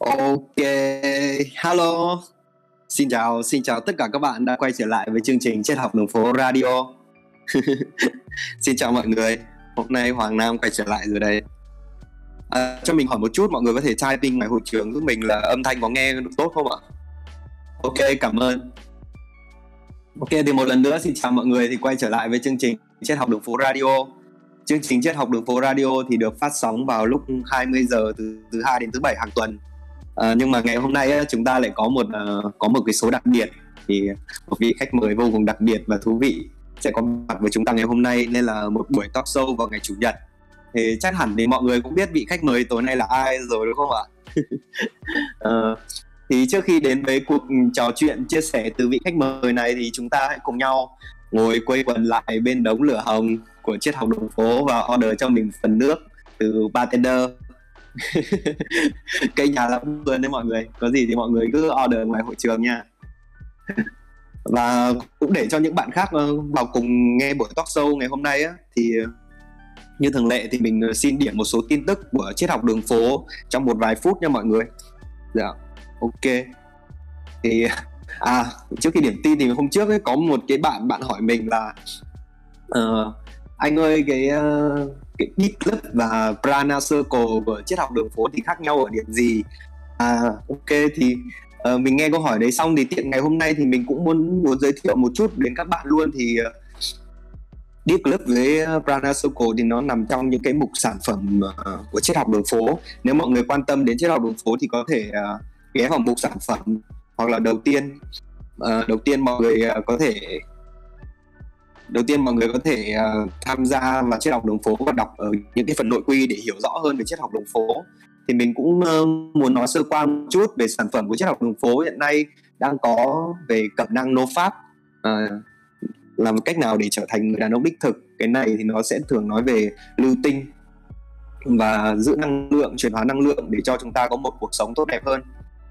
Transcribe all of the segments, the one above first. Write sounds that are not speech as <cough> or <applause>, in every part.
Ok, hello. Xin chào, xin chào tất cả các bạn đã quay trở lại với chương trình Triết học đường phố Radio. <laughs> xin chào mọi người. Hôm nay Hoàng Nam quay trở lại rồi đây. À, cho mình hỏi một chút, mọi người có thể typing ngoài hội trường giúp mình là âm thanh có nghe được tốt không ạ? Ok, cảm ơn. Ok, thì một lần nữa xin chào mọi người thì quay trở lại với chương trình Triết học đường phố Radio. Chương trình Triết học đường phố Radio thì được phát sóng vào lúc 20 giờ từ thứ hai đến thứ bảy hàng tuần à, nhưng mà ngày hôm nay chúng ta lại có một uh, có một cái số đặc biệt. Thì một vị khách mời vô cùng đặc biệt và thú vị sẽ có mặt với chúng ta ngày hôm nay. Nên là một buổi talk show vào ngày chủ nhật. Thì chắc hẳn thì mọi người cũng biết vị khách mời tối nay là ai rồi đúng không ạ? Uh, <laughs> thì trước khi đến với cuộc trò chuyện chia sẻ từ vị khách mời này thì chúng ta hãy cùng nhau ngồi quây quần lại bên đống lửa hồng của triết học đường phố và order cho mình phần nước từ bartender cây nhà lắm luôn đấy mọi người. Có gì thì mọi người cứ order ngoài hội trường nha. <laughs> Và cũng để cho những bạn khác ờ, vào cùng nghe buổi talk show ngày hôm nay á thì ờ, như thường lệ thì mình ờ, xin điểm một số tin tức của triết học đường phố trong một vài phút nha mọi người. Dạ ok. Thì <laughs> à trước khi điểm tin thì hôm trước ấy có một cái bạn bạn hỏi mình là uh, anh ơi cái uh, cái Deep Club và Prana Circle của triết học đường phố thì khác nhau ở điểm gì? À ok thì uh, mình nghe câu hỏi đấy xong thì tiện ngày hôm nay thì mình cũng muốn muốn giới thiệu một chút đến các bạn luôn thì uh, Deep Club với ờ, Prana Circle thì nó nằm trong những cái mục sản phẩm uh, của triết học đường phố. Nếu mọi người quan tâm đến triết học đường phố thì có thể uh, ghé vào mục sản phẩm hoặc là đầu tiên. Uh, đầu tiên mọi người uh, có thể đầu tiên mọi người có thể uh, tham gia vào triết học đường phố và đọc ở những cái phần nội quy để hiểu rõ hơn về triết học đường phố. Thì mình cũng uh, muốn nói sơ qua một chút về sản phẩm của triết học đường phố hiện nay đang có về cẩm năng nô pháp uh, làm cách nào để trở thành người đàn ông đích thực. Cái này thì nó sẽ thường nói về lưu tinh và giữ năng lượng chuyển hóa năng lượng để cho chúng ta có một cuộc sống tốt đẹp hơn.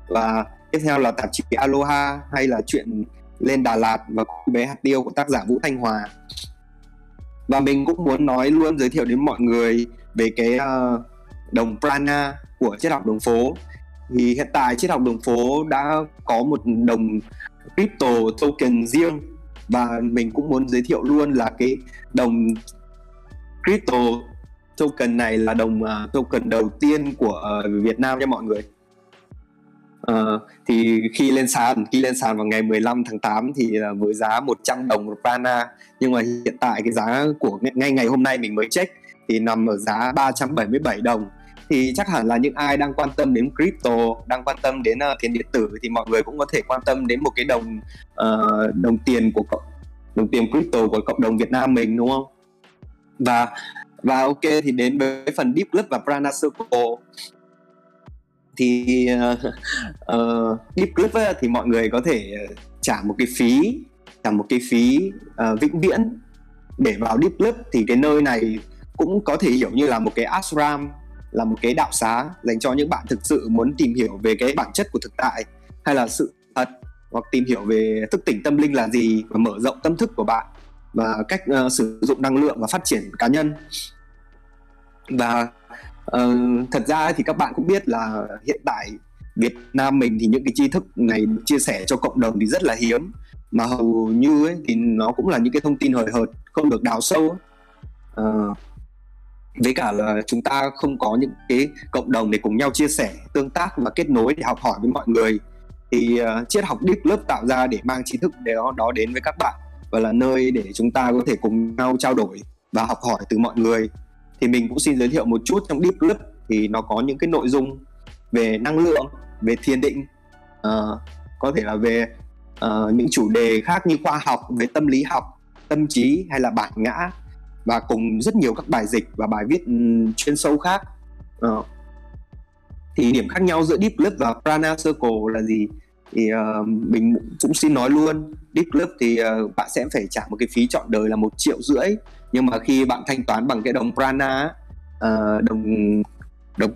Và tiếp theo là tạp chí Aloha hay là chuyện lên Đà Lạt và cô bé hạt tiêu của tác giả Vũ Thanh Hòa. Và mình cũng muốn nói luôn giới thiệu đến mọi người về cái uh, đồng Prana của triết học đường phố. Thì hiện tại triết học đường phố đã có một đồng crypto token riêng và mình cũng muốn giới thiệu luôn là cái đồng crypto token này là đồng uh, token đầu tiên của uh, Việt Nam nha mọi người. Ờ, thì khi lên sàn khi lên sàn vào ngày 15 tháng 8 thì là với giá 100 đồng một prana nhưng mà hiện tại cái giá của ngay ngày hôm nay mình mới check thì nằm ở giá 377 đồng. Thì chắc hẳn là những ai đang quan tâm đến crypto đang quan tâm đến uh, tiền điện tử thì mọi người cũng có thể quan tâm đến một cái đồng uh, đồng tiền của cộng đồng tiền crypto của cộng đồng Việt Nam mình đúng không? Và và ok thì đến với phần Deep Club và Prana Circle thì uh, uh, deep clip ấy, thì mọi người có thể ờ, trả một cái phí trả một cái phí uh, vĩnh viễn để vào deep clip thì cái nơi này cũng có thể hiểu như là một cái ashram là một cái đạo xá dành cho những bạn thực sự muốn tìm hiểu về cái bản chất của thực tại hay là sự thật hoặc tìm hiểu về thức tỉnh tâm linh là gì và mở rộng tâm thức của bạn và cách uh, sử dụng năng lượng và phát triển cá nhân. Và uh, thật ra thì các bạn cũng biết là hiện tại Việt Nam mình thì những cái tri thức này được chia sẻ cho cộng đồng thì rất là hiếm. Mà hầu như ấy, thì nó cũng là những cái thông tin hời hợt không được đào sâu uh, với cả là chúng ta không có những cái cộng đồng để cùng nhau chia sẻ tương tác và kết nối để học hỏi với mọi người. Thì uh, triết học deep lớp tạo ra để mang tri thức đó đó đến với các bạn và là nơi để chúng ta có thể cùng nhau trao đổi và học hỏi từ mọi người thì mình cũng xin giới thiệu một chút. Trong deep club thì nó có những cái nội dung về năng lượng về thiền định uh, có thể là về uh, những chủ đề khác như khoa học về tâm lý học tâm trí hay là bản ngã và cùng rất nhiều các bài dịch và bài viết um, chuyên sâu khác. Uh, thì điểm khác nhau giữa deep club và prana circle là gì? Thì uh, mình cũng xin nói luôn deep club thì uh, bạn sẽ phải trả một cái phí chọn đời là một triệu rưỡi nhưng mà khi bạn thanh toán bằng cái đồng prana uh, đồng đồng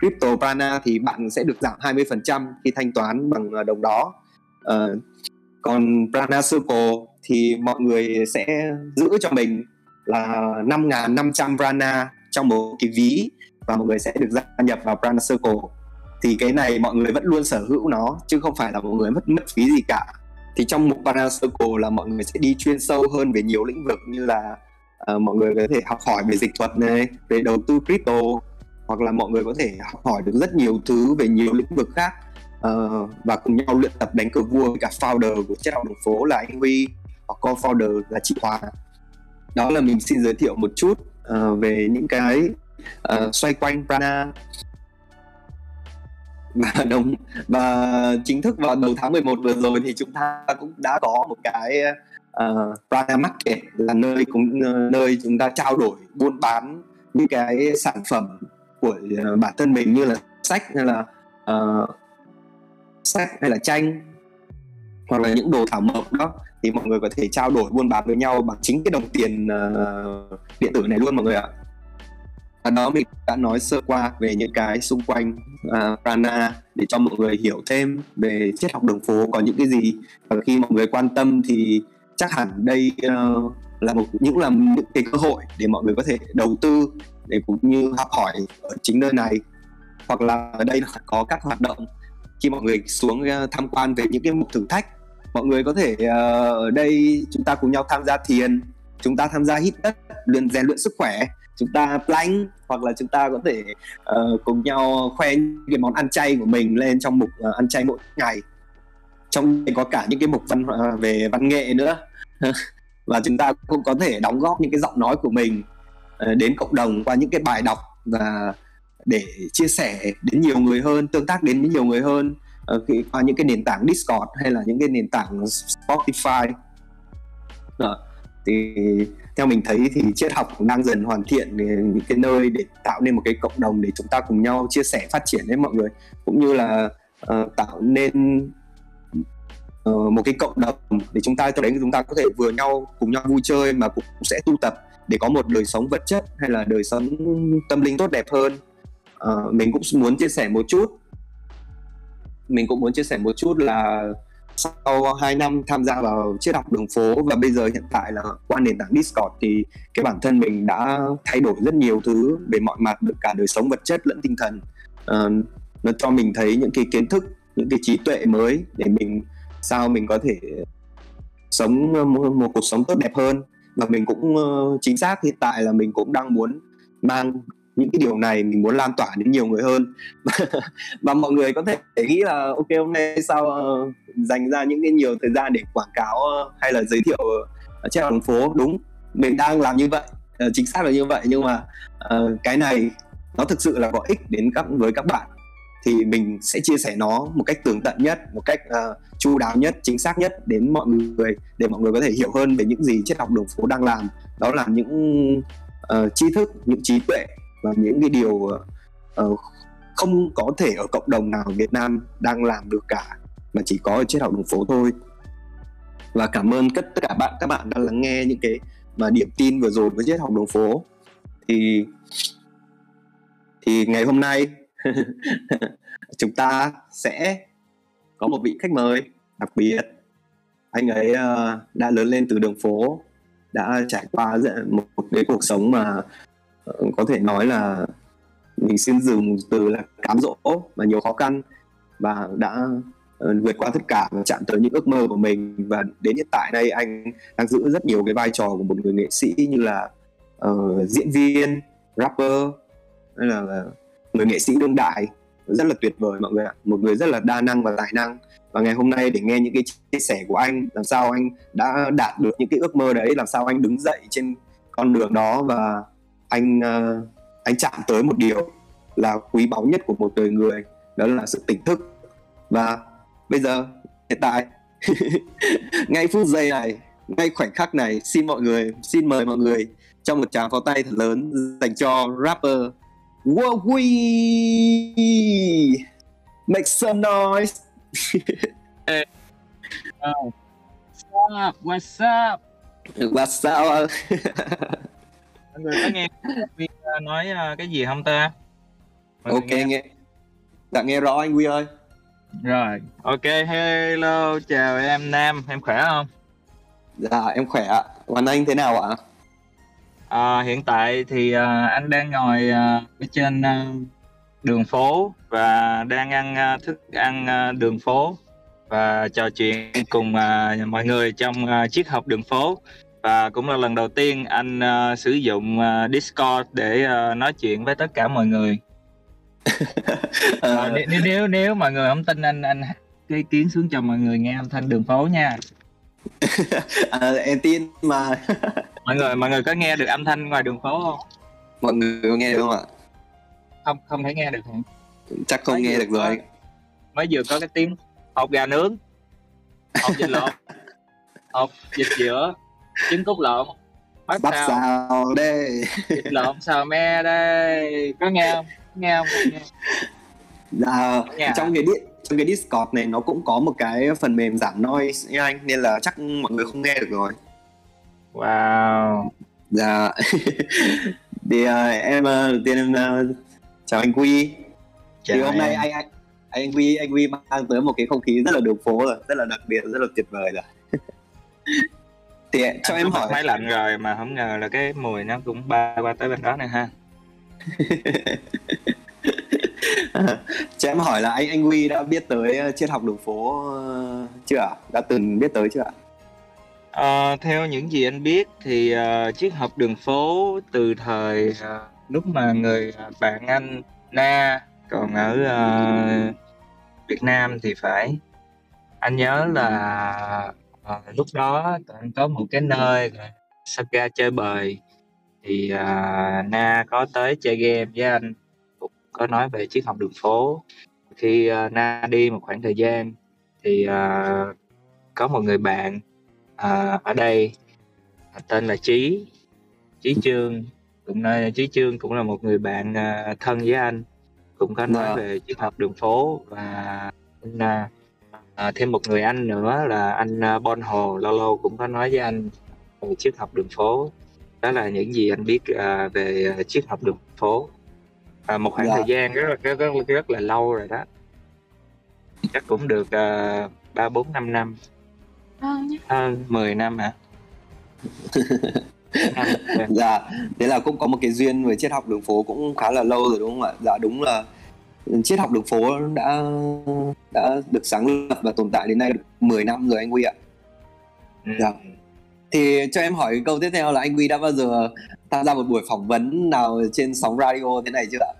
crypto prana thì bạn sẽ được giảm 20% khi thanh toán bằng ờ, đồng đó. Uh, còn prana circle thì mọi người sẽ giữ cho mình là 5.500 prana trong một cái ví và mọi người sẽ được gia nhập vào prana circle. Thì cái này mọi người vẫn luôn sở hữu nó chứ không phải là mọi người mất mất phí gì cả. Thì trong mục Prana Circle là mọi người sẽ đi chuyên sâu hơn về nhiều lĩnh vực như là uh, mọi người có thể học hỏi về dịch thuật này về đầu tư crypto hoặc là mọi người có thể học hỏi được rất nhiều thứ về nhiều lĩnh vực khác. Uh, và cùng nhau luyện tập đánh cờ vua với cả founder của chất học đường phố là anh Huy hoặc co-founder là chị Hòa đó là mình xin giới thiệu một chút uh, về những cái uh, xoay quanh Prana. Và đồng và chính thức vào đầu tháng 11 vừa rồi thì chúng ta cũng đã có một cái Ờ, uh, Prada Market là nơi cũng nơi chúng ta trao đổi buôn bán những cái sản phẩm của uh, bản thân mình như là sách hay là uh, sách hay là tranh hoặc là những đồ thảo mộc đó. Thì mọi người có thể trao đổi buôn bán với nhau bằng chính cái đồng tiền uh, điện tử này luôn mọi người ạ. Và đó mình đã nói sơ qua về những cái xung quanh uh, prana để cho mọi người hiểu thêm về triết học đường phố có những cái gì. Và khi mọi người quan tâm thì chắc hẳn đây uh, là một những là những cái cơ hội để mọi người có thể đầu tư để cũng như học hỏi ở chính nơi này. Hoặc là ở đây có các hoạt động khi mọi người xuống uh, tham quan về những cái mục thử thách. Mọi người có thể uh, ở đây chúng ta cùng nhau tham gia thiền chúng ta tham gia hít đất luyện rèn luyện sức khỏe chúng ta plank hoặc là chúng ta có thể uh, cùng nhau khoe những cái món ăn chay của mình lên trong mục uh, ăn chay mỗi ngày trong đây có cả những cái mục văn ờ, về văn nghệ nữa <laughs> và chúng ta cũng có thể đóng góp những cái giọng nói của mình ờ, đến cộng đồng qua những cái bài đọc và để chia sẻ đến nhiều người hơn tương tác đến với nhiều người hơn ờ, qua những cái nền tảng Discord hay là những cái nền tảng Spotify Đó. thì theo mình thấy thì triết học đang dần hoàn thiện những cái nơi để tạo nên một cái cộng đồng để chúng ta cùng nhau chia sẻ phát triển với mọi người cũng như là uh, tạo nên Ờ, một cái cộng đồng để chúng ta cho đấy chúng ta có thể vừa nhau cùng nhau vui chơi mà cũng sẽ tu tập để có một đời sống vật chất hay là đời sống tâm linh tốt đẹp hơn. Uh, mình cũng muốn chia sẻ một chút. Mình cũng muốn chia sẻ một chút là sau 2 năm tham gia vào triết học đường phố và bây giờ hiện tại là qua nền tảng Discord thì cái bản thân mình đã thay đổi rất nhiều thứ về mọi mặt được cả đời sống vật chất lẫn tinh thần. Uh, nó cho mình thấy những cái kiến thức những cái trí tuệ mới để mình sao mình có thể sống ờ, một, một cuộc sống tốt đẹp hơn. Và mình cũng ờ, chính xác hiện tại là mình cũng đang muốn mang những cái điều này mình muốn lan tỏa đến nhiều người hơn. <laughs> Và mọi người có thể nghĩ là ok hôm nay sao uh, dành ra những cái nhiều thời gian để quảng cáo uh, hay là giới thiệu uh, trên đường phố? Đúng mình đang làm như vậy uh, chính xác là như vậy. Nhưng mà uh, cái này nó thực sự là có ích đến các với các bạn thì mình sẽ chia sẻ nó một cách tường tận nhất một cách uh, chu đáo nhất chính xác nhất đến mọi người để mọi người có thể hiểu hơn về những gì triết học đường phố đang làm. Đó là những uh, tri thức những trí tuệ và những cái điều uh, không có thể ở cộng đồng nào Việt Nam đang làm được cả mà chỉ có ở triết học đường phố thôi. Và cảm ơn tất cả bạn các bạn đã lắng nghe những cái mà điểm tin vừa rồi với triết học đường phố. Thì thì ngày hôm nay <laughs> chúng ta sẽ có một vị khách mời đặc biệt. Anh ấy uh, đã lớn lên từ đường phố đã trải qua một, một cái cuộc sống mà ờ, có thể nói là mình xin dùng từ là cám dỗ và nhiều khó khăn và đã uh, vượt qua tất cả và chạm tới những ước mơ của mình. Và đến hiện tại đây anh đang giữ rất nhiều cái vai trò của một người nghệ sĩ như là uh, diễn viên rapper hay là người nghệ sĩ đương đại. Rất là tuyệt vời mọi người ạ. Một người rất là đa năng và tài năng. Và ngày hôm nay để nghe những cái chia sẻ của anh làm sao anh đã đạt được những cái ước mơ đấy làm sao anh đứng dậy trên con đường đó và anh uh, anh chạm tới một điều là quý báu nhất của một đời người đó là sự tỉnh thức. Và bây giờ hiện tại <laughs> ngay phút giây này ngay khoảnh khắc này xin mọi người xin mời mọi người trong một tràng pháo tay thật lớn dành cho rapper Wowie make some noise. <laughs> Hey. uh, what's up? What's up? What's up? Mọi người có nghe Huy ờ, nói ờ, cái gì không ta? Mọi ok nghe. nghe. Dạ nghe rõ anh Huy ơi. Rồi. Ok hello chào em Nam. Em khỏe không? Dạ em khỏe ạ. Còn anh thế nào ạ à, hiện tại thì uh, anh đang ngồi uh, ở trên uh, đường phố và đang ăn uh, thức ăn uh, đường phố và trò chuyện cùng uh, mọi người trong uh, triết học đường phố và cũng là lần đầu tiên anh uh, sử dụng uh, Discord để uh, nói chuyện với tất cả mọi người. <laughs> uh, nếu, nếu nếu mọi người không tin anh anh cái kiến xuống cho mọi người nghe âm thanh đường phố nha. <laughs> à, em tin mà. <laughs> mọi người mọi người có nghe được âm thanh ngoài đường phố không? Mọi người có nghe được không ạ? Không không thể nghe được hả? Chắc không mới nghe được rồi. Mới vừa có cái tiếng hộp gà nướng, hộp vịt lộn, <laughs> hộp vịt giữa trứng cút lộn bắp, bắp xào. xào đây thịt lộn xào me đây có nghe không nghe không nghe. Dạ, nghe trong cái đi, trong cái Discord này nó cũng có một cái phần mềm giảm noise nha anh nên là chắc mọi người không nghe được rồi. Wow. Dạ. <laughs> thì uh, em uh, tiên em uh, chào anh Quy. Chào thì hôm em. nay anh anh anh Quy anh Quy mang tới một cái không khí rất là đường phố rồi, rất là đặc biệt, rất là tuyệt vời rồi. <laughs> thì cho em hỏi máy lạnh rồi mà không ngờ là cái mùi nó cũng ba qua tới bên đó này ha <laughs> cho em hỏi là anh anh Huy đã biết tới triết học đường phố chưa ạ? Đã từng biết tới chưa ạ? À, theo những gì anh biết thì uh, chiếc hộp đường phố từ thời uh, lúc mà người bạn anh Na còn ở uh, Việt Nam thì phải. Anh nhớ là à, lúc đó tụi có một cái nơi Saga chơi bời. Thì à, Na có tới chơi game với anh cũng có nói về chiếc hộp đường phố. Khi à, Na đi một khoảng thời gian thì à, có một người bạn à, ở đây tên là Trí Trí Trương cũng nói Trí Trương cũng là một người bạn à, thân với anh cũng có nói. Dạ. về triết học đường phố và anh à, thêm một người anh nữa là anh uh, Bon Hồ lâu lâu cũng có nói với anh về triết học đường phố đó là những gì anh biết uh, về triết học đường phố à, một khoảng dạ. thời gian rất là rất, rất, rất là lâu rồi đó chắc cũng được ba bốn năm năm hơn mười năm hả <laughs> dạ thế là cũng có một cái duyên với triết học đường phố cũng khá là lâu rồi đúng không ạ dạ đúng là triết học đường phố đã đã được sáng lập và tồn tại đến nay được 10 năm rồi anh Quy ạ. Ừ. Dạ. Thì cho em hỏi câu tiếp theo là anh Quy đã bao giờ tham gia một buổi phỏng vấn nào trên sóng radio thế này chưa ạ?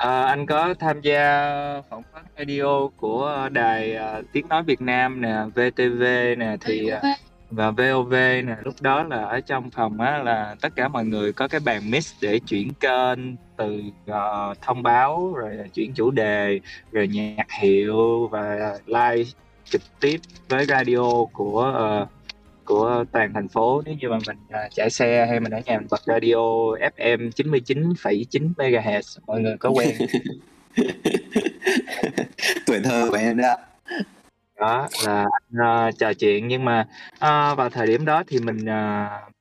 À, anh có tham gia phỏng vấn radio của đài uh, tiếng nói Việt Nam nè, VTV nè thì uh, và VOV nè. Lúc đó là ở trong phòng á là tất cả mọi người có cái bàn mix để chuyển kênh từ uh, thông báo rồi chuyển chủ đề rồi nhạc hiệu và live trực tiếp với radio của uh, của toàn thành phố. Nếu như mà mình uh, chạy xe hay mình ở nhà mình bật radio FM 99,9 MHz mọi người có quen. <laughs> Tuổi thơ của em đó. Đó là anh uh, trò chuyện. Nhưng mà uh, vào thời điểm đó thì mình uh,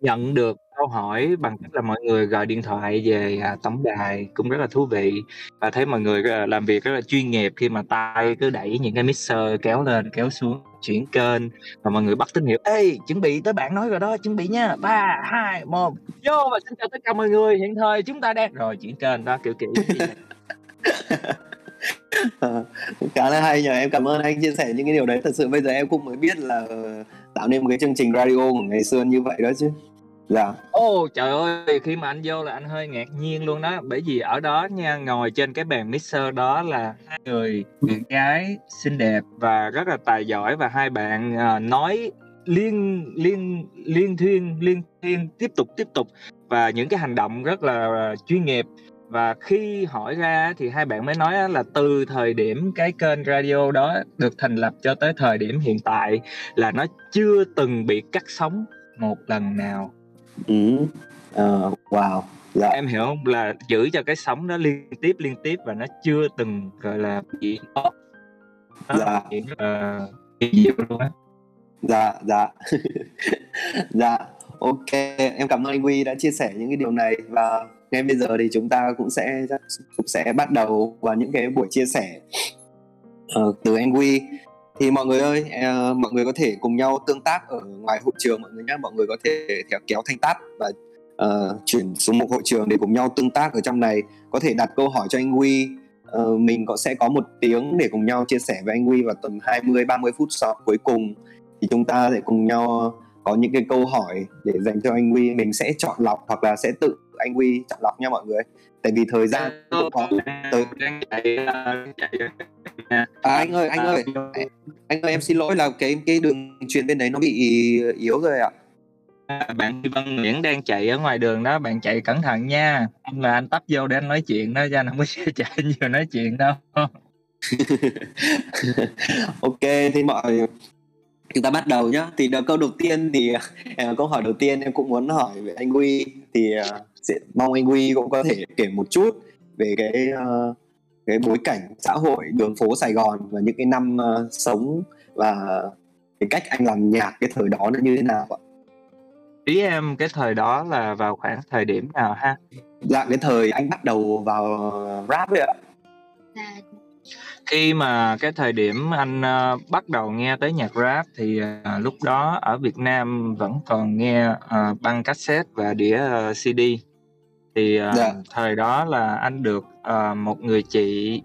nhận được câu hỏi bằng cách là mọi người gọi điện thoại về tổng đài cũng rất là thú vị. Và thấy mọi người làm việc rất là chuyên nghiệp khi mà tay cứ đẩy những cái mixer kéo lên kéo xuống chuyển kênh và mọi người bắt tín hiệu. Ê, chuẩn bị tới bạn nói rồi đó, chuẩn bị nha. Ba, hai, một. Vô và xin chào tất cả mọi người. Hiện thời chúng ta đang rồi, chuyển kênh đó, kiểu kiểu <laughs> khá là hay nhờ, em cảm ơn anh chia sẻ những cái điều đấy. Thật sự bây giờ em cũng mới biết là ờ, tạo nên một cái chương trình radio của ngày xưa như vậy đó chứ dạ. Ô oh, trời ơi khi mà anh vô là anh hơi ngạc nhiên luôn đó. Bởi vì ở đó nha ngồi trên cái bàn mixer đó là hai người bạn gái xinh đẹp và rất là tài giỏi và hai bạn uh, nói liên liên liên thuyên liên thuyên tiếp tục tiếp tục. Và những cái hành động rất là à, chuyên nghiệp. Và khi hỏi ra thì hai bạn mới nói là từ thời điểm cái kênh radio đó được thành lập cho tới thời điểm hiện tại là nó chưa từng bị cắt sóng một lần nào ừ. Uh, wow. Dạ. em hiểu không? Là giữ cho cái sóng nó liên tiếp liên tiếp và nó chưa từng gọi là bị đó dạ. Chuyện, uh, luôn á. Dạ dạ. <laughs> Dạ. Ok em cảm ơn anh Huy đã chia sẻ những cái điều này và ngay bây giờ thì chúng ta cũng sẽ cũng sẽ bắt đầu vào những cái buổi chia sẻ uh, từ anh Huy thì mọi người ơi uh, mọi người có thể cùng nhau tương tác ở ngoài hội trường mọi người nhé mọi người có thể kéo thanh tát và uh, chuyển xuống một hội trường để cùng nhau tương tác ở trong này. Có thể đặt câu hỏi cho anh Huy. Uh, mình có sẽ có một tiếng để cùng nhau chia sẻ với anh Huy vào tầm 20 30 phút sau cuối cùng. Thì chúng ta sẽ cùng nhau có những cái câu hỏi để dành cho anh Huy. Mình sẽ chọn lọc hoặc là sẽ tự anh Huy chọn lọc nha mọi người tại vì thời gian cũng có. tới à, anh ơi anh ơi. anh ơi em xin lỗi là cái cái đường truyền bên đấy nó bị yếu rồi ạ. À, bạn Văn Nguyễn đang chạy ở ngoài đường đó bạn chạy cẩn thận nha. Anh là anh tấp vô để anh nói chuyện đó cho anh không có <laughs> chạy nhiều nói chuyện đâu. <laughs> Ok thì mọi chúng ta bắt đầu nhá. Thì đầu câu đầu tiên thì uh, câu hỏi đầu tiên em cũng muốn hỏi về anh Huy. Thì uh, sẽ mong anh Huy cũng có thể kể một chút về cái uh, cái bối cảnh xã hội đường phố Sài Gòn và những cái năm uh, sống và cái cách anh làm nhạc cái thời đó nó như thế nào ạ? Ý em cái thời đó là vào khoảng thời điểm nào ha? Dạ cái thời anh bắt đầu vào rap ấy ạ. À, khi mà cái thời điểm anh uh, bắt đầu nghe tới nhạc rap thì uh, lúc đó ở Việt Nam vẫn còn nghe uh, băng cassette và đĩa uh, CD thì uh, dạ. thời đó là anh được uh, một người chị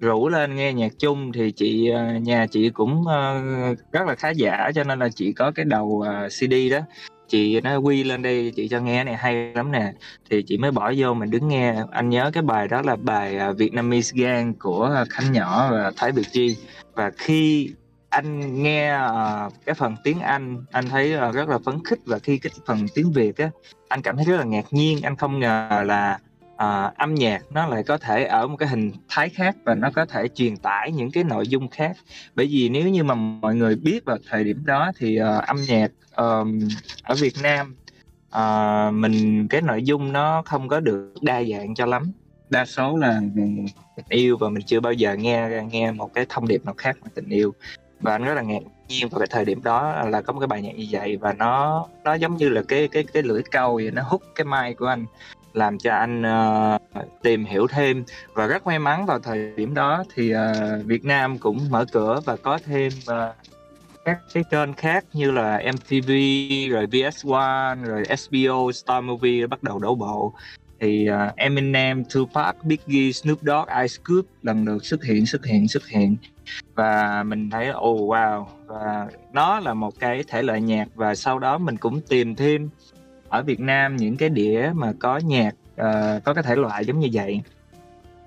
rủ lên nghe nhạc chung thì chị uh, nhà chị cũng uh, rất là khá giả cho nên là chị có cái đầu uh, CD đó. Chị nói quy lên đây chị cho nghe này hay lắm nè. Thì chị mới bỏ vô mình đứng nghe. Anh nhớ cái bài đó là bài uh, Vietnamese Gang của Khánh Nhỏ và Thái Biệt Chi. Và khi anh nghe uh, cái phần tiếng Anh anh thấy uh, rất là phấn khích và khi cái phần tiếng Việt á anh cảm thấy rất là ngạc nhiên. Anh không ngờ là uh, âm nhạc nó lại có thể ở một cái hình thái khác và nó có thể truyền tải những cái nội dung khác. Bởi vì nếu như mà mọi người biết vào thời điểm đó thì uh, âm nhạc uh, ở Việt Nam uh, mình cái nội dung nó không có được đa dạng cho lắm. Đa số là tình yêu và mình chưa bao giờ nghe nghe một cái thông điệp nào khác ngoài tình yêu và anh rất là ngạc nhiên vào cái thời điểm đó là có một cái bài nhạc như vậy và nó nó giống như là cái cái cái lưỡi câu vậy nó hút cái mai của anh làm cho anh uh, tìm hiểu thêm. Và rất may mắn vào thời điểm đó thì uh, Việt Nam cũng mở cửa và có thêm uh, các cái kênh khác như là MTV rồi VS1 rồi SBO Star Movie bắt đầu đổ bộ thì uh, Eminem, Tupac, Biggie, Snoop Dogg, Ice Cube lần lượt xuất hiện xuất hiện xuất hiện. Và mình thấy oh wow. Và nó là một cái thể loại nhạc và sau đó mình cũng tìm thêm ở Việt Nam những cái đĩa mà có nhạc uh, có cái thể loại giống như vậy.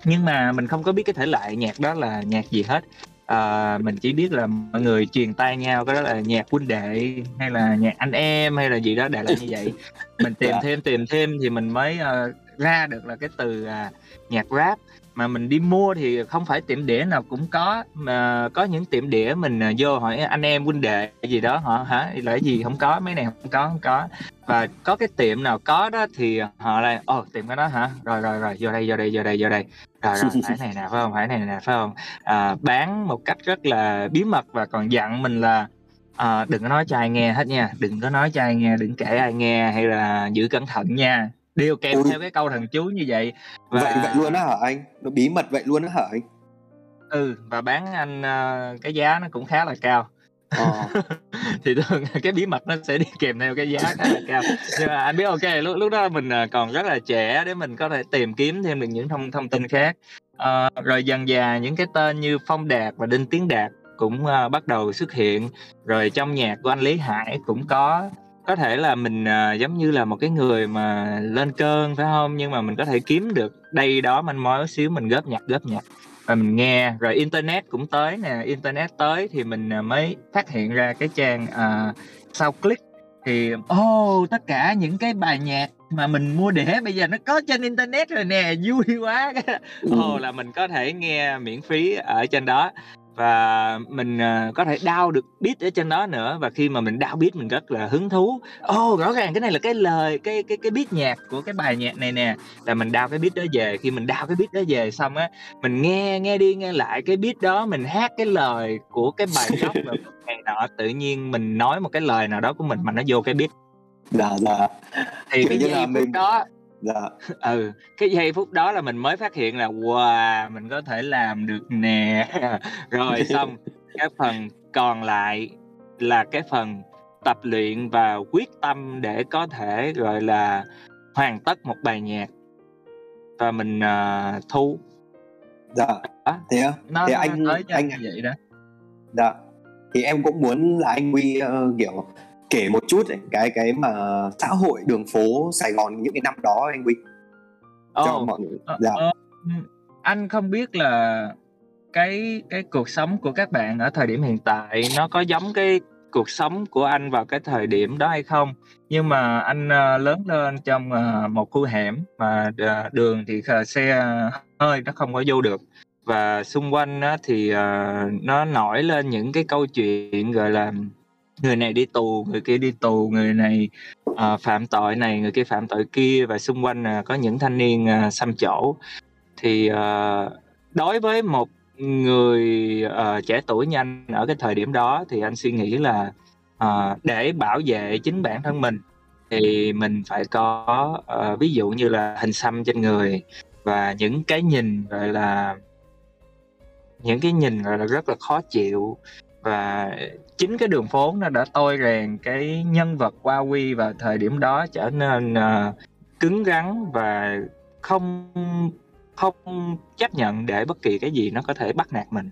Nhưng mà mình không có biết cái thể loại nhạc đó là nhạc gì hết à, mình chỉ biết là mọi người truyền tay nhau cái đó là nhạc huynh đệ hay là nhạc anh em hay là gì đó đại là như vậy mình tìm <laughs> dạ. thêm tìm thêm thì mình mới uh, ra được là cái từ uh, nhạc rap mà mình đi mua thì không phải tiệm đĩa nào cũng có mà có những tiệm đĩa mình à, vô hỏi anh em huynh đệ gì đó họ hả là gì không có mấy này không có không có. Và có cái tiệm nào có đó thì họ lại ồ tiệm cái đó hả? Rồi rồi rồi vô đây vô đây vô đây vô đây. Rồi rồi phải này nè phải không? Phải này nè phải không? À, bán một cách rất là bí mật và còn dặn mình là à, đừng có nói cho ai nghe hết nha đừng có nói cho ai nghe đừng kể ai nghe hay là giữ cẩn thận nha đều kèm Ui. theo cái câu thần chú như vậy. Và... vậy vậy luôn á hả anh? Nó bí mật vậy luôn á hả anh? Ừ và bán anh uh, cái giá nó cũng khá là cao. Ờ. <laughs> thì thường cái bí mật nó sẽ đi kèm theo cái giá khá là cao. Nhưng mà anh biết ok lúc lúc đó mình ờ, còn rất là trẻ để mình có thể tìm kiếm thêm được những thông thông tin khác. Uh, rồi dần dà những cái tên như phong đạt và đinh tiến đạt cũng uh, bắt đầu xuất hiện. Rồi trong nhạc của anh lý hải cũng có có thể là mình à, giống như là một cái người mà lên cơn phải không nhưng mà mình có thể kiếm được đây đó manh mối xíu mình góp nhặt góp nhặt. Và mình nghe rồi internet cũng tới nè. Internet tới thì mình à, mới phát hiện ra cái trang à, sau click thì ô oh, tất cả những cái bài nhạc mà mình mua đĩa bây giờ nó có trên internet rồi nè vui quá. <laughs> Ồ oh, là mình có thể nghe miễn phí ở trên đó và mình uh, có thể đau được beat ở trên đó nữa. Và khi mà mình đau beat mình rất là hứng thú. Ô oh, rõ ràng cái này là cái lời cái cái cái beat nhạc của cái bài nhạc này nè. Là mình đau cái beat đó về. Khi mình đau cái beat đó về xong á mình nghe nghe đi nghe lại cái beat đó mình hát cái lời của cái bài gốc và ngày nọ tự nhiên mình nói một cái lời nào đó của mình mà nó vô cái beat. Dạ dạ. Thì cái giây phút mình... đó dạ. <laughs> Ừ cái giây phút đó là mình mới phát hiện là wow mình có thể làm được nè. <laughs> Rồi <laughs> xong cái phần còn lại là cái phần tập luyện và quyết tâm để có thể gọi là hoàn tất một bài nhạc và mình uh, thu. Dạ. À, thế á? Nó, thế nó anh anh vậy đó. Dạ. Thì em cũng muốn là anh Huy uh, kiểu kể một chút ấy, cái cái mà xã hội đường phố Sài Gòn những cái năm đó anh Huy cho oh, mọi người uh, dạ. uh, anh không biết là cái cái cuộc sống của các bạn ở thời điểm hiện tại nó có giống cái cuộc sống của anh vào cái thời điểm đó hay không? Nhưng mà anh uh, lớn lên trong uh, một khu hẻm mà uh, đường thì uh, xe hơi nó không có vô được. Và xung quanh á, thì uh, nó nổi lên những cái câu chuyện gọi là người này đi tù người kia đi tù người này uh, phạm tội này người kia phạm tội kia và xung quanh uh, có những thanh niên uh, xăm chỗ. Thì uh, đối với một người uh, trẻ tuổi như anh ở cái thời điểm đó thì anh suy nghĩ là uh, để bảo vệ chính bản thân mình thì mình phải có uh, ví dụ như là hình xăm trên người và những cái nhìn gọi là những cái nhìn gọi là rất là khó chịu và chính cái đường phố nó đã tôi rèn cái nhân vật Hoa Quy vào thời điểm đó trở nên uh, cứng rắn và không không chấp nhận để bất kỳ cái gì nó có thể bắt nạt mình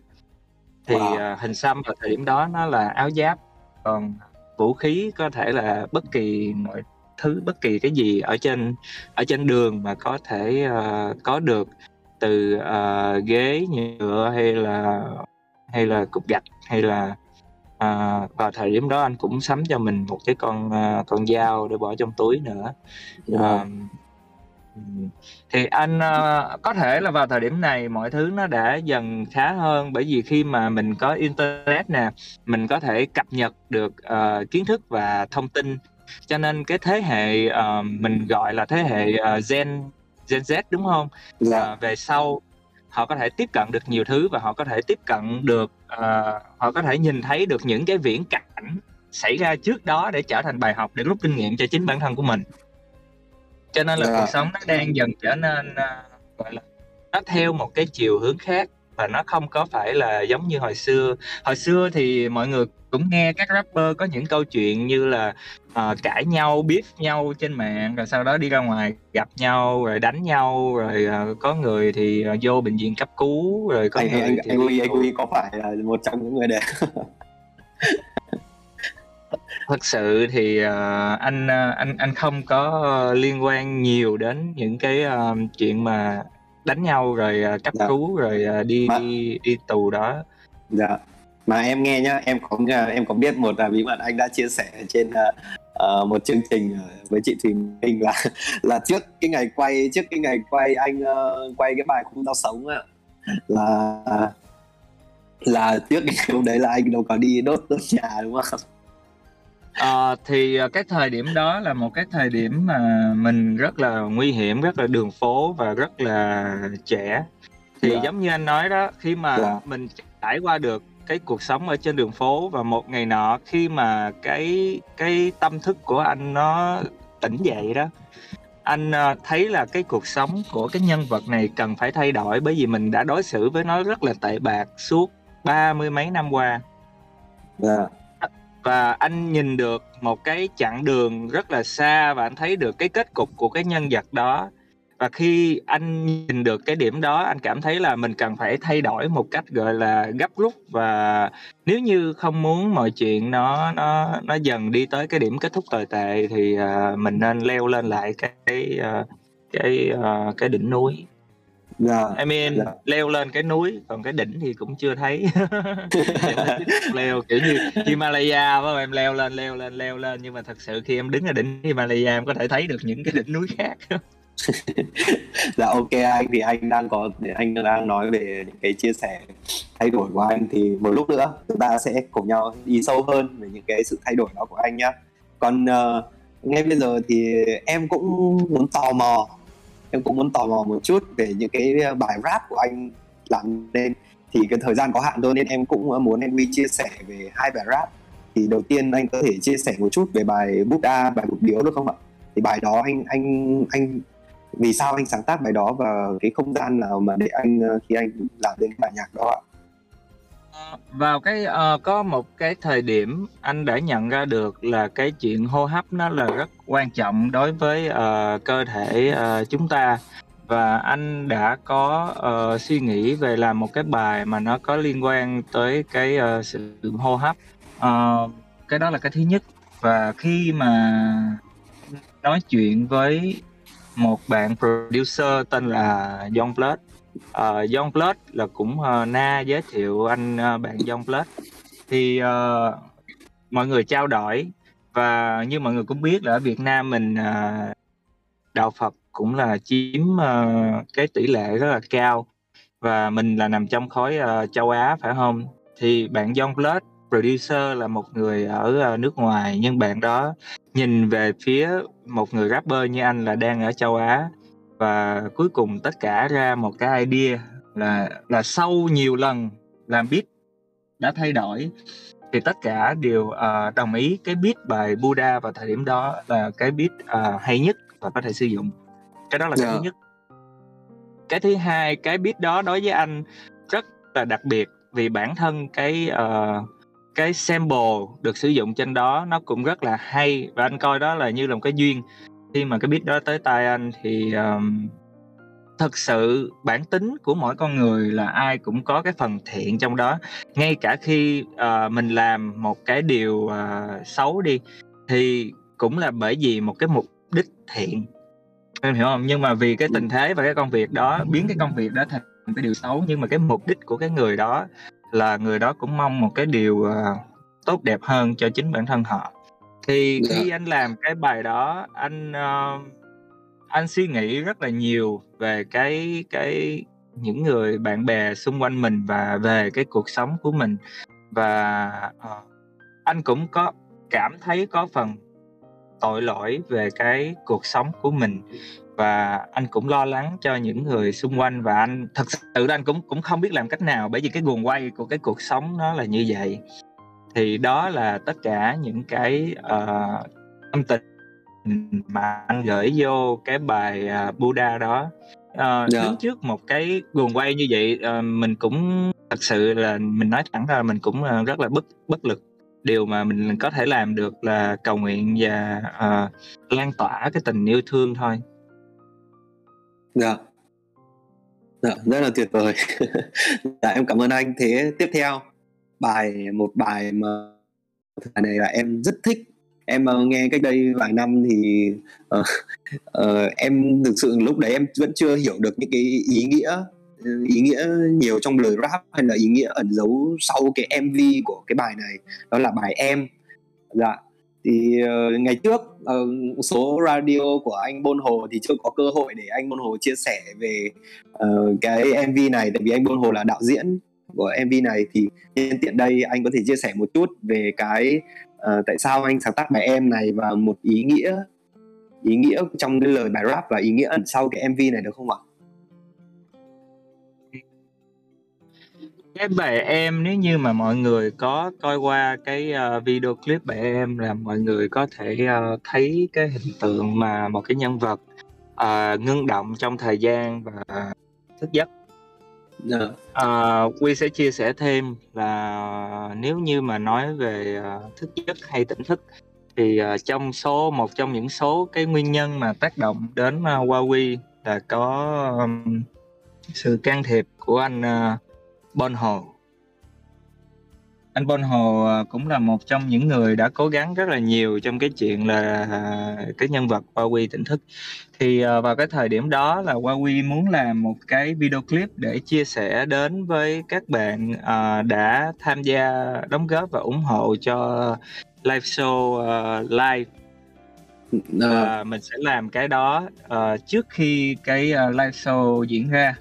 thì wow. uh, hình xăm vào thời điểm đó nó là áo giáp còn vũ khí có thể là bất kỳ mọi thứ bất kỳ cái gì ở trên ở trên đường mà có thể uh, có được từ uh, ghế nhựa hay là hay là cục gạch hay là uh, vào thời điểm đó anh cũng sắm cho mình một cái con uh, con dao để bỏ trong túi nữa. Uh, thì anh uh, có thể là vào thời điểm này mọi thứ nó đã dần khá hơn bởi vì khi mà mình có internet nè mình có thể cập nhật được uh, kiến thức và thông tin. Cho nên cái thế hệ uh, mình gọi là thế hệ uh, gen gen z đúng không? Yeah. uh, về sau họ có thể tiếp cận được nhiều thứ và họ có thể tiếp cận được uh, họ có thể nhìn thấy được những cái viễn cảnh xảy ra trước đó để trở thành bài học để rút kinh nghiệm cho chính bản thân của mình cho nên là yeah. Dạ. cuộc sống nó đang dần trở nên uh, gọi là nó theo một cái chiều hướng khác và nó không có phải là giống như hồi xưa. Hồi xưa thì mọi người cũng nghe các rapper có những câu chuyện như là uh, cãi nhau biết nhau trên mạng rồi sau đó đi ra ngoài gặp nhau rồi đánh nhau rồi uh, có người thì uh, vô bệnh viện cấp cứu rồi có anh, người anh, thì anh, anh, anh, anh có phải là một trong những người đấy thật sự thì uh, anh anh anh không có liên quan nhiều đến những cái uh, chuyện mà đánh nhau rồi uh, cấp dạ. cứu rồi uh, đi mà... đi đi tù đó. Dạ. Mà em nghe nhá em có em có biết một là bí mật anh đã chia sẻ trên uh, một chương trình với chị Thùy Minh là là trước cái ngày quay trước cái ngày quay anh uh, quay cái bài không đau sống á là là trước cái <laughs> hôm đấy là anh đâu có đi đốt đốt nhà đúng không Ờ, thì ờ, cái thời điểm đó là một cái thời điểm mà mình rất là nguy hiểm, rất là đường phố và rất là trẻ. Thì Dạ. giống như anh nói đó, khi mà Dạ. mình trải qua được cái cuộc sống ở trên đường phố và một ngày nọ khi mà cái cái tâm thức của anh nó tỉnh dậy đó, anh ờ, thấy là cái cuộc sống của cái nhân vật này cần phải thay đổi bởi vì mình đã đối xử với nó rất là tệ bạc suốt ba mươi mấy năm qua. Dạ và anh nhìn được một cái chặng đường rất là xa và anh thấy được cái kết cục của cái nhân vật đó. Và khi anh nhìn được cái điểm đó anh cảm thấy là mình cần phải thay đổi một cách gọi là gấp rút. Và nếu như không muốn mọi chuyện nó nó nó dần đi tới cái điểm kết thúc tồi tệ thì uh, mình nên leo lên lại cái à, cái uh, cái uh, cái đỉnh núi. Dạ. I mean Dạ. leo lên cái núi còn cái đỉnh thì cũng chưa thấy. <laughs> Leo kiểu như Himalaya phải em leo lên leo lên leo lên. Nhưng mà thật sự khi em đứng ở đỉnh Himalaya em có thể thấy được những cái đỉnh núi khác. <laughs> Dạ ok anh thì anh đang có anh đang nói về những cái chia sẻ thay đổi của anh. Thì một lúc nữa chúng ta sẽ cùng nhau đi sâu hơn về những cái sự thay đổi đó của anh nhá. Còn uh, ngay bây giờ thì em cũng muốn tò mò em cũng muốn tò mò một chút về những cái ờ, bài rap của anh làm nên. Thì cái thời gian có hạn thôi nên em cũng ờ, muốn anh Huy chia sẻ về hai bài rap. Thì đầu tiên anh có thể chia sẻ một chút về bài Buddha bài một điếu được không ạ? Thì bài đó anh anh anh, vì sao anh sáng tác bài đó và cái không gian nào mà để anh ờ, khi anh làm đến bài nhạc đó ạ? Ờ, vào cái uh, có một cái thời điểm anh đã nhận ra được là cái chuyện hô hấp nó là rất quan trọng đối với uh, cơ thể uh, chúng ta. Và anh đã có uh, suy nghĩ về làm một cái bài mà nó có liên quan tới cái uh, sự hô hấp. Uh, cái đó là cái thứ nhất. Và khi mà nói chuyện với một bạn producer tên là John Blood uh, John Plus là cũng uh, na giới thiệu anh uh, bạn John Plus thì uh, mọi người trao đổi và như mọi người cũng biết là ở Việt Nam mình uh, đạo Phật cũng là chiếm uh, cái tỷ lệ rất là cao và mình là nằm trong khối uh, châu Á phải không? Thì bạn John Plus producer là một người ở uh, nước ngoài nhưng bạn đó nhìn về phía một người rapper như anh là đang ở châu Á và cuối cùng tất cả ra một cái idea là là sau nhiều lần làm beat đã thay đổi thì tất cả đều uh, đồng ý cái beat bài Buddha vào thời điểm đó là cái beat uh, hay nhất và có thể sử dụng cái đó là yeah. cái thứ dạ. nhất cái thứ hai cái beat đó đối với anh rất là đặc biệt vì bản thân cái uh, cái sample được sử dụng trên đó nó cũng rất là hay và anh coi đó là như là một cái duyên khi mà cái beat đó tới tay anh thì um, thật sự bản tính của mỗi con người là ai cũng có cái phần thiện trong đó. Ngay cả khi uh, mình làm một cái điều uh, xấu đi thì cũng là bởi vì một cái mục đích thiện. Em hiểu không? Nhưng mà vì cái tình thế và cái công việc đó biến cái công việc đó thành cái điều xấu nhưng mà cái mục đích của cái người đó là người đó cũng mong một cái điều uh, tốt đẹp hơn cho chính bản thân họ thì dạ. khi anh làm cái bài đó anh uh, anh suy nghĩ rất là nhiều về cái cái những người bạn bè xung quanh mình và về cái cuộc sống của mình. Và uh, anh cũng có cảm thấy có phần tội lỗi về cái cuộc sống của mình. Và anh cũng lo lắng cho những người xung quanh và anh thật sự anh cũng cũng không biết làm cách nào bởi vì cái guồng quay của cái cuộc sống nó là như vậy thì đó là tất cả những cái uh, tâm tình mà anh gửi vô cái bài uh, Buddha đó. Uh, yeah. đứng trước một cái guồng quay như vậy uh, mình cũng thật sự là mình nói thẳng ra mình cũng uh, rất là bất bất lực. Điều mà mình có thể làm được là cầu nguyện và uh, lan tỏa cái tình yêu thương thôi. Dạ. Dạ rất là tuyệt vời. <laughs> Dạ em cảm ơn anh. Thế tiếp theo bài một bài mà bài này là em rất thích. Em uh, nghe cách đây vài năm thì uh, uh, em thực sự lúc đấy em vẫn chưa hiểu được những cái ý nghĩa ý nghĩa nhiều trong lời rap hay là ý nghĩa ẩn giấu sau cái MV của cái bài này. Đó là bài em. Dạ. Thì uh, ngày trước uh, số radio của anh Bôn Hồ thì chưa có cơ hội để anh Bôn Hồ chia sẻ về uh, cái MV này tại vì anh Bôn Hồ là đạo diễn của MV này thì nhân tiện đây anh có thể chia sẻ một chút về cái uh, tại sao anh sáng tác bài em này và một ý nghĩa ý nghĩa trong cái lời bài rap và ý nghĩa ẩn sau cái MV này được không ạ? cái bài em nếu như mà mọi người có coi qua cái uh, video clip bài em là mọi người có thể uh, thấy cái hình tượng mà một cái nhân vật uh, ngưng động trong thời gian và thức giấc Dạ. Uh, Quy sẽ chia sẻ thêm là nếu như mà nói về uh, thức giấc hay tỉnh thức thì uh, trong số một trong những số cái nguyên nhân mà tác động đến uh, Huawei là có um, sự can thiệp của anh uh, Bon Hồ anh Bon Hồ à, cũng là một trong những người đã cố gắng rất là nhiều trong cái chuyện là cái nhân vật Huawei tỉnh thức. Thì à, vào cái thời điểm đó là Huawei muốn làm một cái video clip để chia sẻ đến với các bạn à, đã tham gia đóng góp và ủng hộ cho live show live. Và mình sẽ làm cái đó trước khi cái live show diễn ra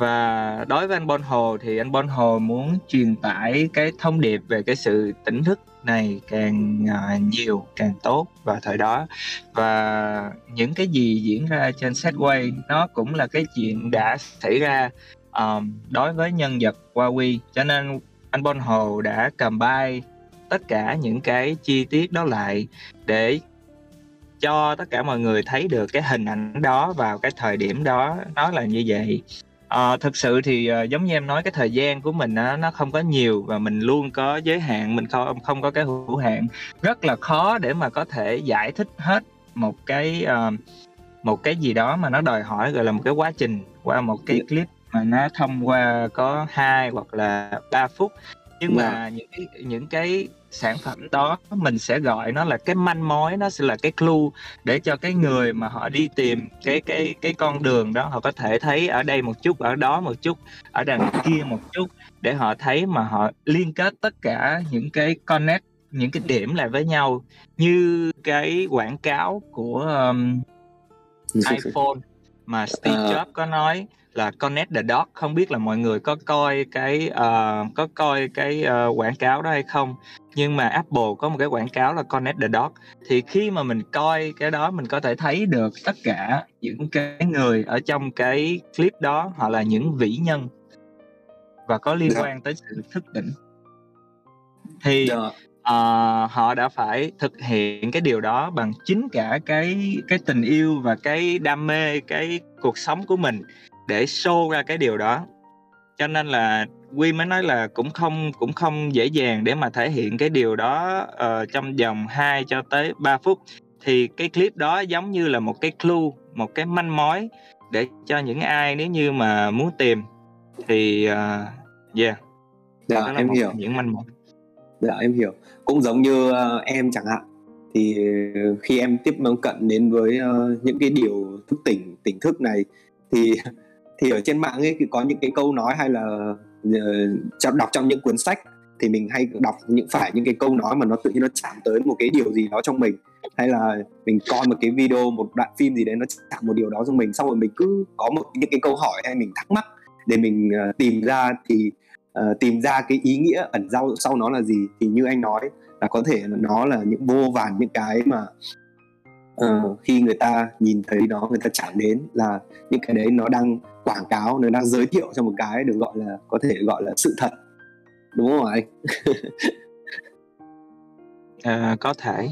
và đối với anh Bon Hồ thì anh Bon Hồ muốn truyền tải cái thông điệp về cái sự tỉnh thức này càng à, nhiều càng tốt vào thời đó. Và những cái gì diễn ra trên Segway nó cũng là cái chuyện đã xảy ra um, đối với nhân vật Huawei. Cho nên anh Bon Hồ đã cầm bay tất cả những cái chi tiết đó lại để cho tất cả mọi người thấy được cái hình ảnh đó vào cái thời điểm đó. Nó là như vậy. Ờ, thực sự thì, ờ, giống như em nói cái thời gian của mình á, nó không có nhiều và mình luôn có giới hạn, mình không không có cái hữu hạn. Rất là khó để mà có thể giải thích hết một cái, ờ, một cái gì đó mà nó đòi hỏi, gọi là, một cái quá trình qua một cái clip mà nó thông qua có 2 hoặc là 3 phút. Nhưng mà những cái những cái sản phẩm đó mình sẽ gọi nó là cái manh mối, nó sẽ là cái clue để cho cái người mà họ đi tìm cái cái cái con đường đó, họ có thể thấy ở đây một chút, ở đó một chút, ở đằng kia một chút để họ thấy mà họ liên kết tất cả những cái connect, những cái điểm lại với nhau. Như cái quảng cáo của, ờm, iPhone mà Steve Ờ. Jobs có nói là "Connect the dots", không biết là mọi người có coi cái, ờ, có coi cái, ơ, quảng cáo đó hay không? Nhưng mà Apple có một cái quảng cáo là "Connect the dots", thì khi mà mình coi cái đó mình có thể thấy được tất cả những cái người ở trong cái clip đó họ là những vĩ nhân và có liên Dạ. quan tới sự thức tỉnh. Thì, Dạ. Ờ, họ đã phải thực hiện cái điều đó bằng chính cả cái cái tình yêu và cái đam mê, cái cuộc sống của mình để show ra cái điều đó. Cho nên là Quy mới nói là cũng không cũng không dễ dàng để mà thể hiện cái điều đó, ờ, trong vòng 2 cho tới 3 phút. Thì cái clip đó giống như là một cái clue, một cái manh mối để cho những ai nếu như mà muốn tìm thì, ờ, yeah, Dạ, đó là em một hiểu. những manh mối. Dạ, em hiểu. Cũng giống như, uh, em chẳng hạn, thì ờ, khi em tiếp cận đến với, uh, những cái điều thức tỉnh, tỉnh thức này thì <laughs> thì ở trên mạng ấy thì có những cái câu nói hay là, uh, đọc trong những cuốn sách thì mình hay đọc những phải những cái câu nói mà nó tự nhiên nó chạm tới một cái điều gì đó trong mình. Hay là mình coi một cái video, một đoạn phim gì đấy nó chạm một điều đó trong mình, xong rồi mình cứ có một những cái câu hỏi hay mình thắc mắc để mình, uh, tìm ra thì, ờ, tìm ra cái ý nghĩa ẩn sau sau nó là gì. Thì như anh nói là có thể nó là những vô vàn những cái mà, ờ, khi người ta nhìn thấy nó, người ta chạm đến là những cái đấy nó đang quảng cáo, nó đang giới thiệu cho một cái được gọi là có thể gọi là sự thật. Đúng không anh? <laughs> Ờ, có thể.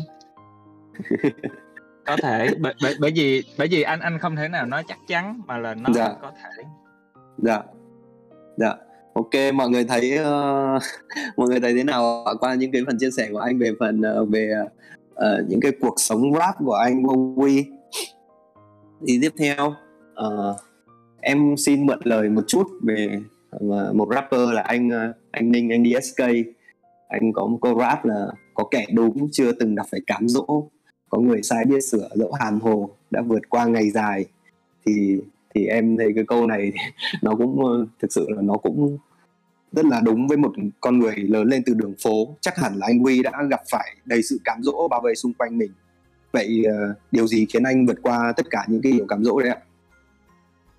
Có thể, bởi bởi bởi vì bởi vì anh anh không thể nào nói chắc chắn mà là nó Dạ. có thể. Dạ. Dạ. OK, mọi người thấy, uh, <laughs> mọi người thấy thế nào? Qua những cái phần chia sẻ của anh về phần, uh, về, uh, những cái cuộc sống rap của anh Bowie. Thì tiếp theo, uh, em xin mượn lời một chút về, uh, một rapper là anh, uh, anh Ninh, anh DSK. Anh có một câu rap là "Có kẻ đúng chưa từng gặp phải cám dỗ, có người sai biết sửa dẫu hàm hồ, đã vượt qua ngày dài." Thì thì em thấy cái câu này <laughs> nó cũng, ờ, thực sự là nó cũng rất là đúng với một con người lớn lên từ đường phố. Chắc hẳn là anh Huy đã gặp phải đầy sự cám dỗ bao vây xung quanh mình. Vậy, ờ, điều gì khiến anh vượt qua tất cả những cái điều cám dỗ đấy ạ?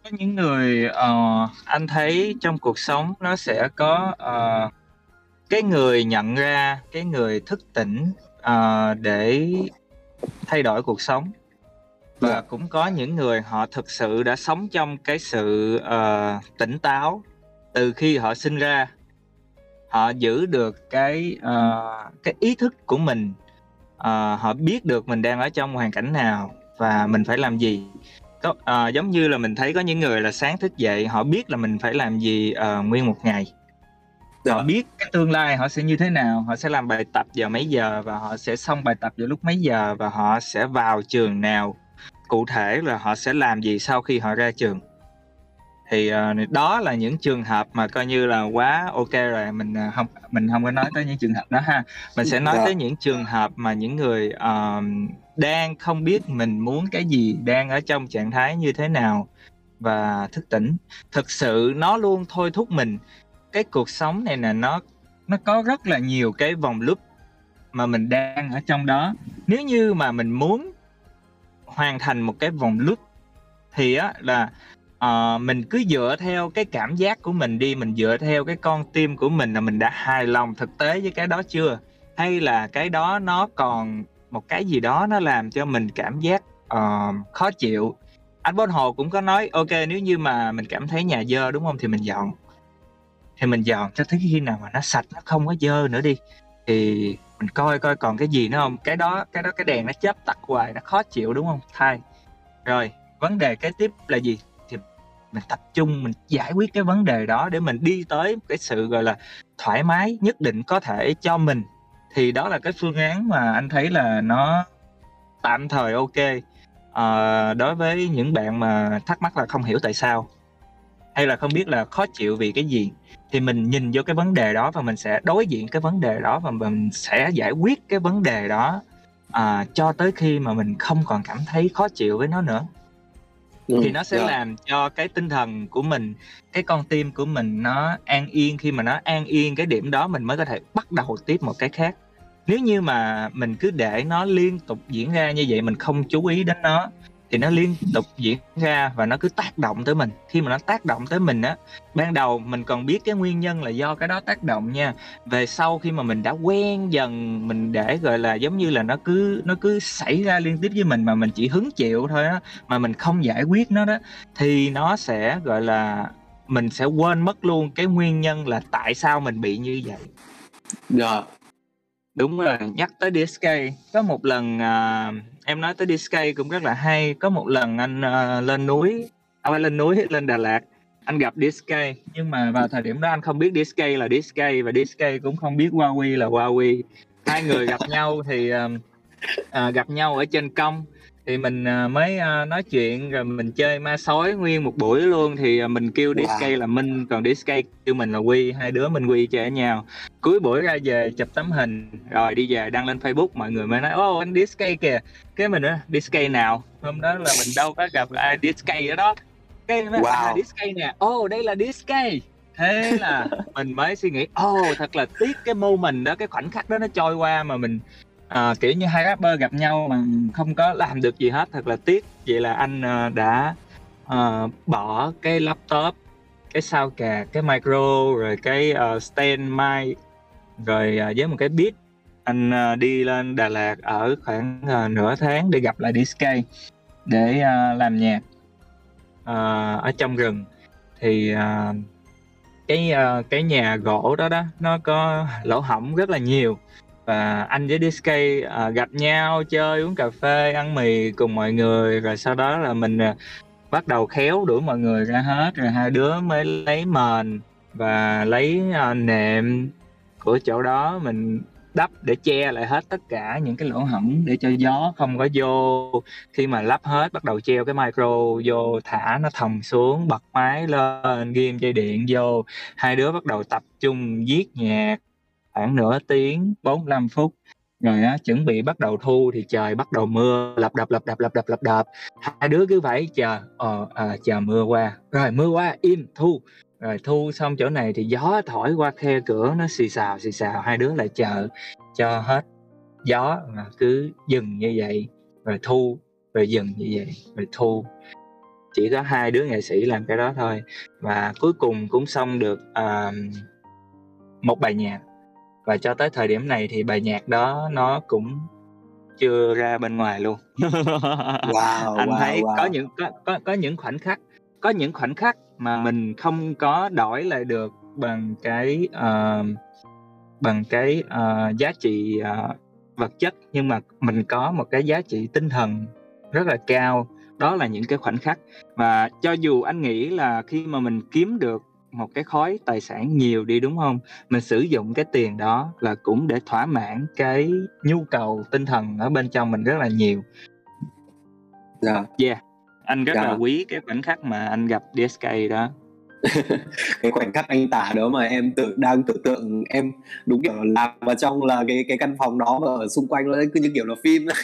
Có những người, uh, anh thấy trong cuộc sống nó sẽ có, uh, cái người nhận ra, cái người thức tỉnh, uh, để thay đổi cuộc sống. Và Dạ. cũng có những người họ thực sự đã sống trong cái sự, ờ, tỉnh táo từ khi họ sinh ra. Họ giữ được cái, ờ, cái ý thức của mình, ờ, họ biết được mình đang ở trong hoàn cảnh nào và mình phải làm gì. Có ờ, giống như là mình thấy có những người là sáng thức dậy, họ biết là mình phải làm gì, ờ, nguyên một ngày. Họ Dạ. biết cái tương lai họ sẽ như thế nào, họ sẽ làm bài tập vào mấy giờ và họ sẽ xong bài tập vào lúc mấy giờ và họ sẽ vào trường nào. Cụ thể là họ sẽ làm gì sau khi họ ra trường. Thì, ờ, đó là những trường hợp mà coi như là quá OK rồi, mình, ờ, hông mình hông có nói tới những trường hợp đó ha. Mình sẽ nói Dạ. tới những trường hợp mà những người, ờm, đang không biết mình muốn cái gì, đang ở trong trạng thái như thế nào và thức tỉnh. Thực sự nó luôn thôi thúc mình. Cái cuộc sống này nè nó nó có rất là nhiều cái vòng loop mà mình đang ở trong đó. Nếu như mà mình muốn hoàn thành một cái vòng loop thì á là, uh, mình cứ dựa theo cái cảm giác của mình đi, mình dựa theo cái con tim của mình là mình đã hài lòng thực tế với cái đó chưa? Hay là cái đó nó còn một cái gì đó nó làm cho mình cảm giác, uh, khó chịu. Anh Bôn Hồ cũng có nói OK, nếu như mà mình cảm thấy nhà dơ, đúng không Thì mình dọn. Thì mình dọn cho tới khi nào mà nó sạch, nó không có dơ nữa đi, thì mình coi coi còn cái gì nữa không? Cái đó cái đó cái đèn nó chớp tắt hoài nó khó chịu, đúng không? Thay. Rồi, vấn đề kế tiếp là gì? Thì mình tập trung mình giải quyết cái vấn đề đó để mình đi tới cái sự gọi là thoải mái nhất định có thể cho mình. Thì đó là cái phương án mà anh thấy là nó tạm thời ok. À, đối với những bạn mà thắc mắc là không hiểu tại sao hay là không biết là khó chịu vì cái gì thì mình nhìn vô cái vấn đề đó và mình sẽ đối diện cái vấn đề đó và mình sẽ giải quyết cái vấn đề đó à, cho tới khi mà mình không còn cảm thấy khó chịu với nó nữa ừ, thì nó sẽ yeah. Dạ. làm cho cái tinh thần của mình cái con tim của mình nó an yên khi mà nó an yên cái điểm đó mình mới có thể bắt đầu tiếp một cái khác nếu như mà mình cứ để nó liên tục diễn ra như vậy mình không chú ý đến nó thì nó liên tục diễn ra và nó cứ tác động tới mình. Khi mà nó tác động tới mình á ban đầu mình còn biết cái nguyên nhân là do cái đó tác động nha. Về sau khi mà mình đã quen dần mình để gọi là giống như là nó cứ nó cứ xảy ra liên tiếp với mình mà mình chỉ hứng chịu thôi á mà mình không giải quyết nó đó thì nó sẽ gọi là mình sẽ quên mất luôn cái nguyên nhân là tại sao mình bị như vậy. Dạ. Đúng rồi nhắc tới DSK có một lần uh, em nói tới DSK cũng rất là hay. Có một lần anh uh, lên núi à, anh phải lên núi lên Đà Lạt anh gặp DSK nhưng mà vào thời điểm đó anh không biết DSK là DSK và DSK cũng không biết Huawei là Huawei. Hai người gặp nhau thì uh, uh, gặp nhau ở trên công thì mình à, mới à, nói chuyện rồi mình chơi ma sói nguyên một buổi luôn thì à, mình kêu wow. DSK là Minh còn DSK kêu mình là Quy. Hai đứa mình Quy chơi với nhau. Cuối buổi ra về chụp tấm hình rồi đi về đăng lên Facebook mọi người mới nói ô anh DSK kìa. Cái mình nói DSK nào? Hôm đó là mình đâu có gặp ai DSK ở đó. Cái mới wow. à, DSK nè. Ô đây là DSK thế là <laughs> mình mới suy nghĩ ô thật là tiếc cái moment đó cái khoảnh khắc đó nó trôi qua mà mình à, kiểu như hai rapper gặp nhau mà không có làm được gì hết thật là tiếc. Vậy là anh uh, đã uh, bỏ cái laptop cái sao cà cái micro rồi cái uh, stand mic rồi uh, với một cái beat. Anh uh, đi lên Đà Lạt ở khoảng uh, nửa tháng để gặp lại DSK để uh, làm nhạc uh, ở trong rừng. Thì uh, cái uh, cái nhà gỗ đó đó nó có lỗ hổng rất là nhiều và anh với DSK à, gặp nhau chơi uống cà phê ăn mì cùng mọi người. Rồi sau đó là mình à, bắt đầu khéo đuổi mọi người ra hết. Rồi hai đứa mới lấy mền và lấy à, nệm của chỗ đó. Mình đắp để che lại hết tất cả những cái lỗ hổng để cho gió không có vô. Khi mà lắp hết bắt đầu treo cái micro vô thả nó thòng xuống bật máy lên ghim dây điện vô. Hai đứa bắt đầu tập trung viết nhạc khoảng nửa tiếng 45 phút. Rồi á chuẩn bị bắt đầu thu thì trời bắt đầu mưa lập đập lập đập lập đập lập đập. Hai đứa cứ phải chờ ờ à, chờ mưa qua. Rồi mưa qua im thu. Rồi thu xong chỗ này thì gió thổi qua khe cửa nó xì xào xì xào. Hai đứa lại chờ cho hết gió mà cứ dừng như vậy rồi thu rồi dừng như vậy rồi thu. Chỉ có hai đứa nghệ sĩ làm cái đó thôi. Và cuối cùng cũng xong được uh, một bài nhạc và cho tới thời điểm này thì bài nhạc đó nó cũng chưa ra bên ngoài luôn. <laughs> Wow, anh wow, thấy wow. có những có, có có những khoảnh khắc có những khoảnh khắc mà mình không có đổi lại được bằng cái uh, bằng cái uh, giá trị uh, vật chất nhưng mà mình có một cái giá trị tinh thần rất là cao. Đó là những cái khoảnh khắc. Và cho dù anh nghĩ là khi mà mình kiếm được một cái khối tài sản nhiều đi đúng không? Mình sử dụng cái tiền đó là cũng để thỏa mãn cái nhu cầu tinh thần ở bên trong mình rất là nhiều. Dạ. Yeah. yeah anh rất dạ. là quý cái khoảnh khắc mà anh gặp DSK đó. <laughs> Cái khoảnh khắc anh tả đó mà em tự đang tưởng tượng em đúng kiểu làm vào trong là cái cái căn phòng đó mà ở xung quanh nó cứ như kiểu là phim. <laughs>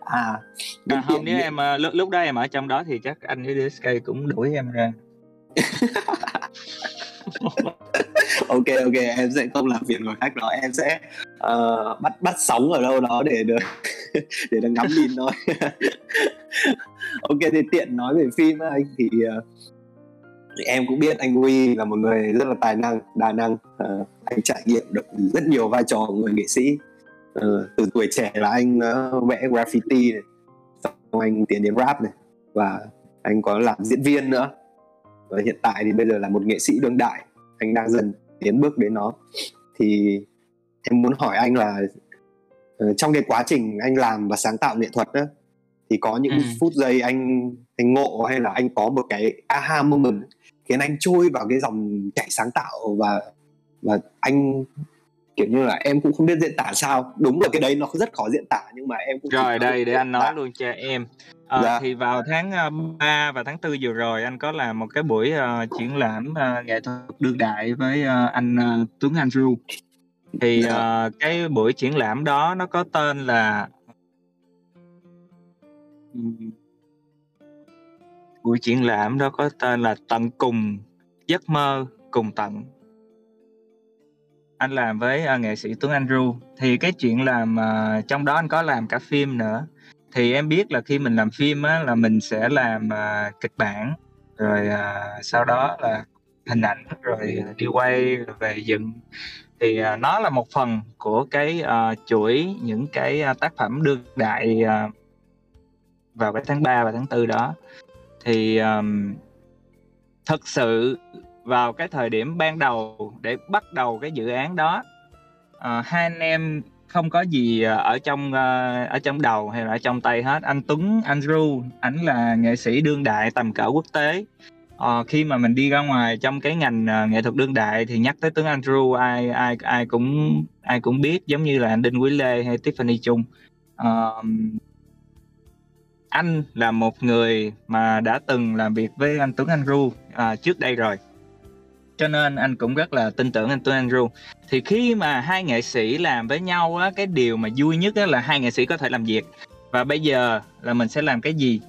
À, à không nếu em ờ, lúc lúc đó em ở trong đó thì chắc anh với DSK cũng đuổi em ra ok ok em sẽ không làm phiền người khách đó em sẽ uh, bắt bắt sóng ở đâu đó để được <laughs> để được ngắm nhìn thôi. <laughs> Ok thì tiện nói về phim anh thì uh, em cũng biết anh Huy là một người rất là tài năng đa năng. Uh, anh trải nghiệm được rất nhiều vai trò của người nghệ sĩ. Uh, từ tuổi trẻ là anh uh, vẽ graffiti này xong anh tiến đến rap này và anh có làm diễn viên nữa và hiện tại thì bây giờ là một nghệ sĩ đương đại anh đang dần tiến bước đến nó thì em muốn hỏi anh là uh, trong cái quá trình anh làm và sáng tạo nghệ thuật đó thì có những ừ. phút giây anh anh ngộ hay là anh có một cái aha moment khiến anh trôi vào cái dòng chảy sáng tạo và và anh kiểu như là em cũng không biết diễn tả sao đúng là cái đấy nó rất khó diễn tả nhưng mà em cũng rồi đây để anh nói tả. luôn cho em à, dạ. thì vào tháng 3 và tháng 4 vừa rồi anh có làm một cái buổi uh, triển lãm uh, nghệ thuật đương đại với uh, anh uh, Tuấn Andrew thì dạ. uh, cái buổi triển lãm đó nó có tên là buổi triển lãm đó có tên là tận cùng giấc mơ cùng tận anh làm với uh, nghệ sĩ Tuấn Anh Ru. Thì cái chuyện làm uh, trong đó anh có làm cả phim nữa. Thì em biết là khi mình làm phim á là mình sẽ làm uh, kịch bản rồi uh, sau đó là hình ảnh rồi đi quay rồi về dựng. Thì uh, nó là một phần của cái uh, chuỗi những cái uh, tác phẩm đương đại uh, vào cái tháng 3 và tháng 4 đó. Thì um, thực sự vào cái thời điểm ban đầu để bắt đầu cái dự án đó. À, hai anh em không có gì ờ, ở trong ờ, ở trong đầu hay là ở trong tay hết. Anh Tuấn anh Ru ảnh là nghệ sĩ đương đại tầm cỡ quốc tế. À, khi mà mình đi ra ngoài trong cái ngành nghệ thuật đương đại thì nhắc tới Tuấn Andrew ai ai ai cũng ai cũng biết giống như là anh Đinh Quý Lê hay Tiffany Trung à, anh là một người mà đã từng làm việc với anh Tuấn Andrew à, trước đây rồi cho nên anh cũng rất là tin tưởng anh Tuấn Andrew. Thì khi mà hai nghệ sĩ làm với nhau á cái điều mà vui nhất á là hai nghệ sĩ có thể làm việc. Và bây giờ là mình sẽ làm cái gì?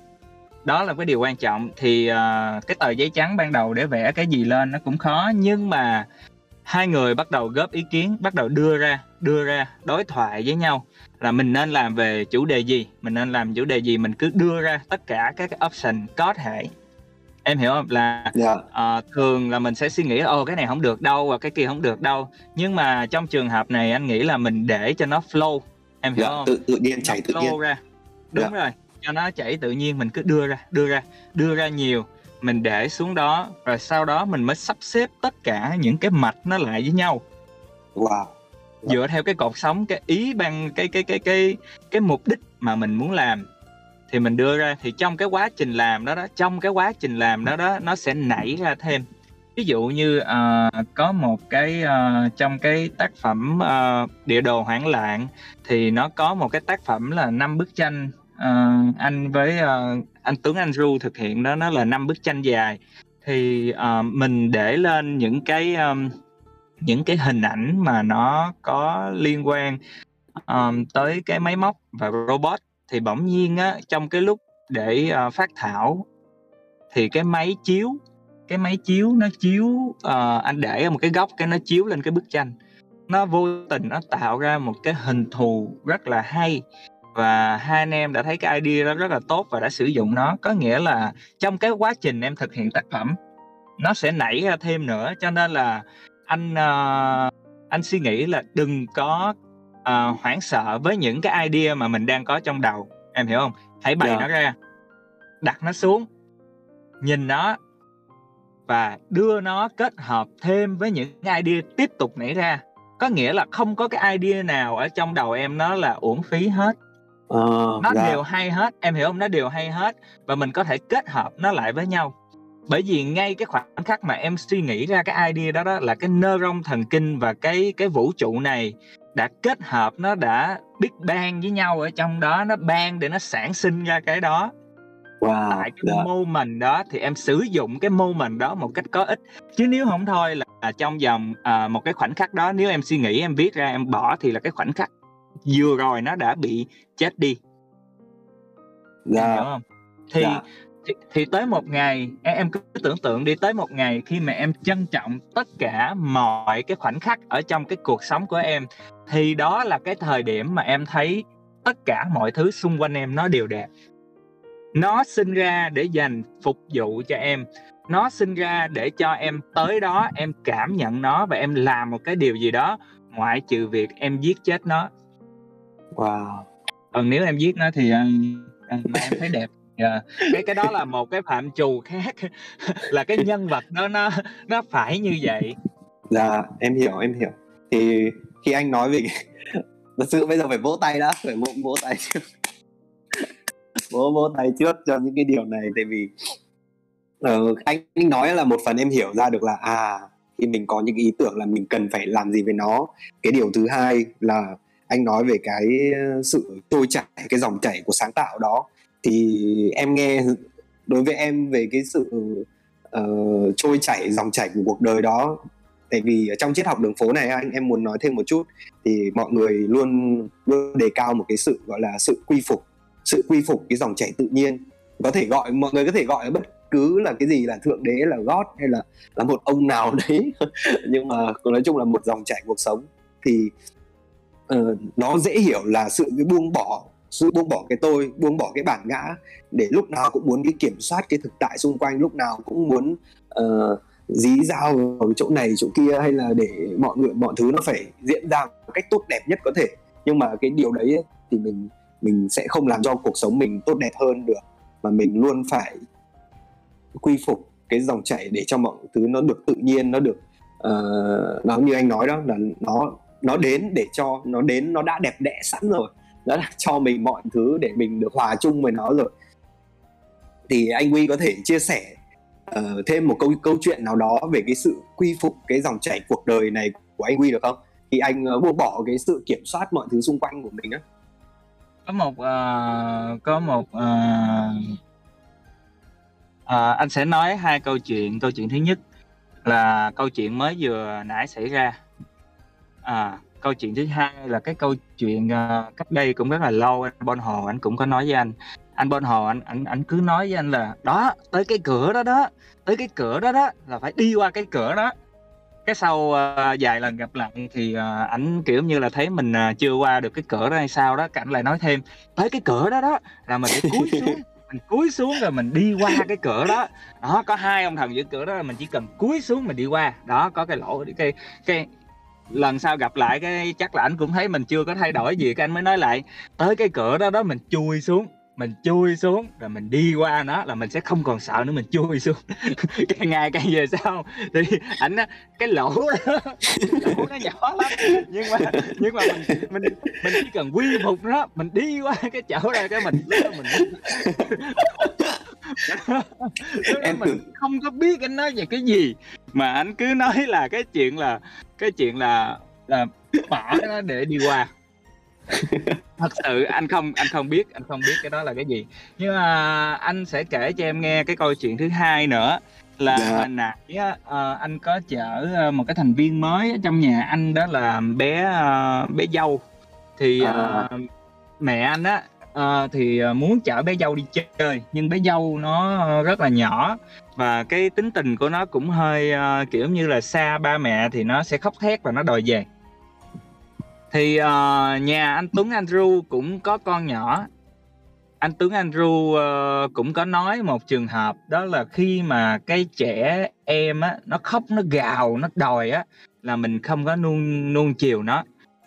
Đó là cái điều quan trọng. Thì uh, cái tờ giấy trắng ban đầu để vẽ cái gì lên nó cũng khó. Nhưng mà hai người bắt đầu góp ý kiến bắt đầu đưa ra đưa ra đối thoại với nhau là mình nên làm về chủ đề gì mình nên làm chủ đề gì mình cứ đưa ra tất cả các option có thể em hiểu không là yeah. Dạ. uh, thường là mình sẽ suy nghĩ ồ cái này không được đâu và cái kia không được đâu nhưng mà trong trường hợp này anh nghĩ là mình để cho nó flow em hiểu yeah, dạ, không tự tự nhiên chảy tự flow nhiên ra đúng yeah. Dạ. rồi cho nó chảy tự nhiên mình cứ đưa ra đưa ra đưa ra nhiều mình để xuống đó rồi sau đó mình mới sắp xếp tất cả những cái mạch nó lại với nhau wow dựa theo cái cột sống cái ý ban cái cái cái cái cái mục đích mà mình muốn làm thì mình đưa ra thì trong cái quá trình làm đó đó trong cái quá trình làm đó đó nó sẽ nảy ra thêm. Ví dụ như uh, có một cái uh, trong cái tác phẩm uh, địa đồ hoảng loạn thì nó có một cái tác phẩm là năm bức tranh uh, anh với uh, anh tướng Anh Ru thực hiện đó nó là năm bức tranh dài. Thì uh, mình để lên những cái um, những cái hình ảnh mà nó có liên quan um, tới cái máy móc và robot thì bỗng nhiên á trong cái lúc để uh, phát thảo thì cái máy chiếu cái máy chiếu nó chiếu uh, anh để ở một cái góc cái nó chiếu lên cái bức tranh. Nó vô tình nó tạo ra một cái hình thù rất là hay và hai anh em đã thấy cái idea đó rất là tốt và đã sử dụng nó. Có nghĩa là trong cái quá trình em thực hiện tác phẩm nó sẽ nảy ra thêm nữa. Cho nên là anh uh, anh suy nghĩ là đừng có uh, hoảng sợ với những cái idea mà mình đang có trong đầu em hiểu không hãy bày yeah. Dạ. nó ra đặt nó xuống nhìn nó và đưa nó kết hợp thêm với những idea tiếp tục nảy ra có nghĩa là không có cái idea nào ở trong đầu em nó là uổng phí hết uh, nó yeah. Dạ. đều hay hết em hiểu không nó đều hay hết và mình có thể kết hợp nó lại với nhau bởi vì ngay cái khoảnh khắc mà em suy nghĩ ra cái idea đó đó là cái neuron thần kinh và cái cái vũ trụ này đã kết hợp nó đã big bang với nhau ở trong đó nó bang để nó sản sinh ra cái đó wow, tại cái yeah. Dạ. moment đó thì em sử dụng cái moment đó một cách có ích chứ nếu không thôi là, trong vòng à, một cái khoảnh khắc đó nếu em suy nghĩ em viết ra em bỏ thì là cái khoảnh khắc vừa rồi nó đã bị chết đi dạ. hiểu không thì dạ thì, thì tới một ngày em, cứ tưởng tượng đi tới một ngày khi mà em trân trọng tất cả mọi cái khoảnh khắc ở trong cái cuộc sống của em thì đó là cái thời điểm mà em thấy tất cả mọi thứ xung quanh em nó đều đẹp. Nó sinh ra để dành phục vụ cho em. Nó sinh ra để cho em tới đó em cảm nhận nó và em làm một cái điều gì đó ngoại trừ việc em giết chết nó. Wow. Còn nếu em giết nó thì uh, em thấy đẹp yeah. Cái cái đó là một cái phạm trù khác là cái nhân vật đó nó nó phải như vậy. Dạ em hiểu em hiểu. Thì khi anh nói về <laughs> thật sự bây giờ phải vỗ tay đã phải vỗ vỗ tay <laughs> vỗ vỗ tay trước cho những cái điều này tại vì uh, anh, anh nói là một phần em hiểu ra được là à khi mình có những ý tưởng là mình cần phải làm gì với nó. Cái điều thứ hai là anh nói về cái ờ, sự trôi chảy cái dòng chảy của sáng tạo đó thì em nghe đối với em về cái sự uh, trôi chảy dòng chảy của cuộc đời đó tại vì trong triết học đường phố này anh em muốn nói thêm một chút thì mọi người luôn luôn đề cao một cái sự gọi là sự quy phục sự quy phục cái dòng chảy tự nhiên. Có thể gọi mọi người có thể gọi bất cứ là cái gì là thượng đế là god hay là là một ông nào <laughs> đấy. Nhưng mà nói chung là một dòng chảy cuộc sống. Thì uh, nó dễ hiểu là sự cái buông bỏ sự buông bỏ cái tôi buông bỏ cái bản ngã để lúc nào cũng muốn cái kiểm soát cái thực tại xung quanh lúc nào cũng muốn uh, dí dao vào chỗ này chỗ kia hay là để mọi người mọi thứ nó phải diễn ra một cách tốt đẹp nhất có thể. Nhưng mà cái điều đấy ấy, thì mình mình sẽ không làm cho cuộc sống mình tốt đẹp hơn được. Mà mình luôn phải quy phục cái dòng chảy để cho mọi thứ nó được tự nhiên nó được uh, nó như anh nói đó là nó nó đến để cho nó đến nó đã đẹp đẽ sẵn rồi đó là cho mình mọi thứ để mình được hòa chung với nó rồi thì anh Huy có thể chia sẻ uh, thêm một câu câu chuyện nào đó về cái sự quy phục cái dòng chảy cuộc đời này của anh Huy được không? Thì anh ờ, uh, buông bỏ cái sự kiểm soát mọi thứ xung quanh của mình á. Có một uh, có một uh, uh, anh sẽ nói hai câu chuyện. Câu chuyện thứ nhất là câu chuyện mới vừa nãy xảy ra. À, câu chuyện thứ hai là cái câu chuyện uh, cách đây cũng rất là lâu anh Bon Hồ anh cũng có nói với anh. Anh Bon Hồ anh anh anh cứ nói với anh là đó tới cái cửa đó đó tới cái cửa đó đó là phải đi qua cái cửa đó. Cái sau uh, vài lần gặp lại thì uh, ảnh kiểu như là thấy mình uh, chưa qua được cái cửa đó hay sao đó cảnh lại nói thêm tới cái cửa đó đó là mình phải <laughs> cúi xuống mình cúi xuống rồi mình đi qua cái cửa đó. Đó có hai ông thần giữa cửa đó mình chỉ cần cúi xuống mình đi qua. Đó có cái lỗ cái cái lần sau gặp lại cái, chắc là anh cũng thấy mình chưa có thay đổi gì, cái anh mới nói lại, tới cái cửa đó đó mình chui xuống, mình chui xuống, rồi mình đi qua nó là mình sẽ không còn sợ nữa, mình chui xuống. <laughs> Càng ngày càng về sau thì ảnh cái lỗ đó, <laughs> lỗ nó nhỏ lắm. Nhưng mà nhưng mà mình mình mình chỉ cần quy phục nó, mình đi qua cái chỗ ra cái mình mình em mình không có biết anh nói về cái gì. Mà anh cứ nói là cái chuyện là cái chuyện là là bỏ nó để đi qua. <laughs> Thật sự anh không anh không biết anh không biết cái đó là cái gì. Nhưng mà anh sẽ kể cho em nghe cái câu chuyện thứ hai nữa. Là yeah. nãy uh, anh có chở ờ, một cái thành viên mới ở trong nhà anh đó là bé uh, bé dâu. Thì uh, mẹ anh á uh, thì ờ, muốn chở bé dâu đi chơi nhưng bé dâu nó rất là nhỏ và cái tính tình của nó cũng hơi uh, kiểu như là xa ba mẹ thì nó sẽ khóc thét và nó đòi về. Thì uh, nhà anh Tuấn Andrew cũng có con nhỏ. Anh Tuấn Andrew uh, cũng có nói một trường hợp đó là khi mà cái trẻ em á nó khóc nó gào nó đòi á là mình không có nuông nuông chiều nó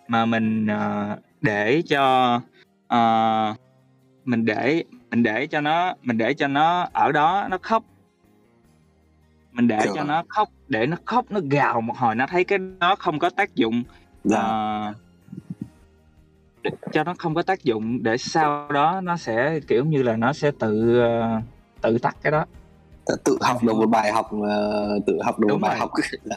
mà mình uh, để cho uh, mình để mình để cho nó mình để cho nó ở đó nó khóc. Mình để cho nó khóc để nó khóc nó gào một hồi nó thấy cái đó không có tác dụng. Dạ. uh, cho nó không có tác dụng để sau đó nó sẽ kiểu như là nó sẽ tự uh, tự tắt cái đó. Tự học được một bài học uh, tự học được một bài học. <laughs> Dạ.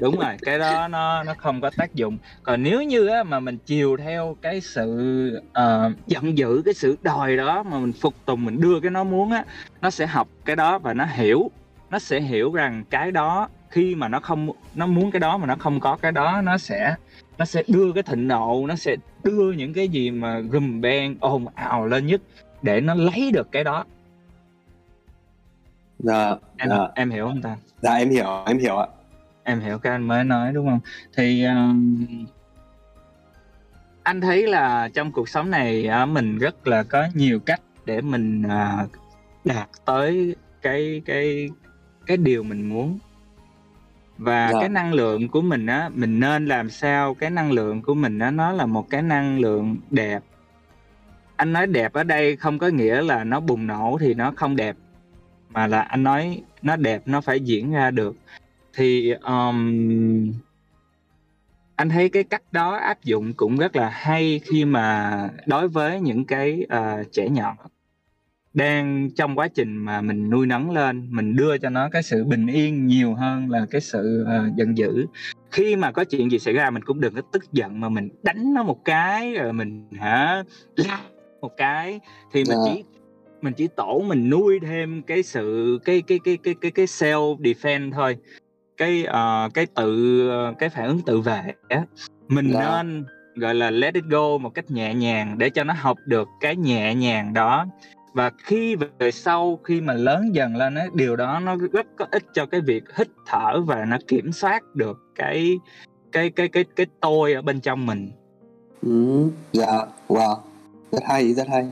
Đúng rồi cái đó nó nó không có tác dụng. Còn nếu như á, mà mình chiều theo cái sự uh, giận dữ cái sự đòi đó mà mình phục tùng mình đưa cái nó muốn á nó sẽ học cái đó và nó hiểu nó sẽ hiểu rằng cái đó khi mà nó không nó muốn cái đó mà nó không có cái đó nó sẽ nó sẽ đưa cái thịnh nộ nó sẽ đưa những cái gì mà gùm beng ồn ào lên nhất để nó lấy được cái đó. Dạ em dạ. em hiểu không ta? Dạ em hiểu em hiểu ạ em hiểu cái anh mới nói đúng không? Thì um, anh thấy là trong cuộc sống này uh, mình rất là có nhiều cách để mình uh, đạt tới cái cái cái điều mình muốn. Và dạ. cái năng lượng của mình á mình nên làm sao? Cái năng lượng của mình á nó là một cái năng lượng đẹp. Anh nói đẹp ở đây không có nghĩa là nó bùng nổ thì nó không đẹp mà là anh nói nó đẹp nó phải diễn ra được thì um, anh thấy cái cách đó áp dụng cũng rất là hay khi mà đối với những cái uh, trẻ nhỏ đang trong quá trình mà mình nuôi nấng lên mình đưa cho nó cái sự bình yên nhiều hơn là cái sự uh, giận dữ khi mà có chuyện gì xảy ra mình cũng đừng có tức giận mà mình đánh nó một cái rồi mình hả la một cái thì mình yeah. Dạ. chỉ mình chỉ tổ mình nuôi thêm cái sự cái cái cái cái cái cái self defense thôi cái uh, cái tự cái phản ứng tự vệ mình yeah. Dạ. nên gọi là let it go một cách nhẹ nhàng để cho nó học được cái nhẹ nhàng đó và khi về sau khi mà lớn dần lên á điều đó nó rất có ích cho cái việc hít thở và nó kiểm soát được cái cái cái cái cái tôi ở bên trong mình ừ, dạ wow rất hay rất hay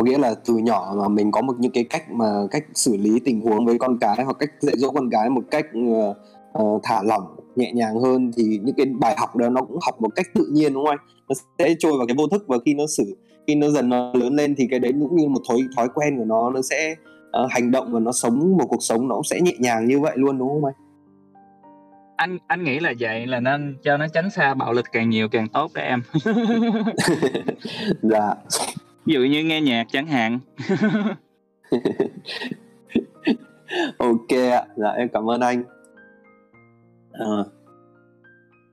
có nghĩa là từ nhỏ mà mình có một những cái cách mà cách xử lý tình huống với con cái hoặc cách dạy dỗ con cái một cách uh, uh, thả lỏng nhẹ nhàng hơn thì những cái bài học đó nó cũng học một cách tự nhiên đúng không anh? Nó sẽ trôi vào cái vô thức và khi nó xử khi nó dần nó lớn lên thì cái đấy cũng như một thói thói quen của nó nó sẽ uh, hành động và nó sống một cuộc sống nó cũng sẽ nhẹ nhàng như vậy luôn đúng không anh? Anh anh nghĩ là vậy là nên cho nó tránh xa bạo lực càng nhiều càng tốt đó em. <laughs> Dạ ví dụ như nghe nhạc chẳng hạn. <laughs> Ok ạ dạ em cảm ơn anh. À,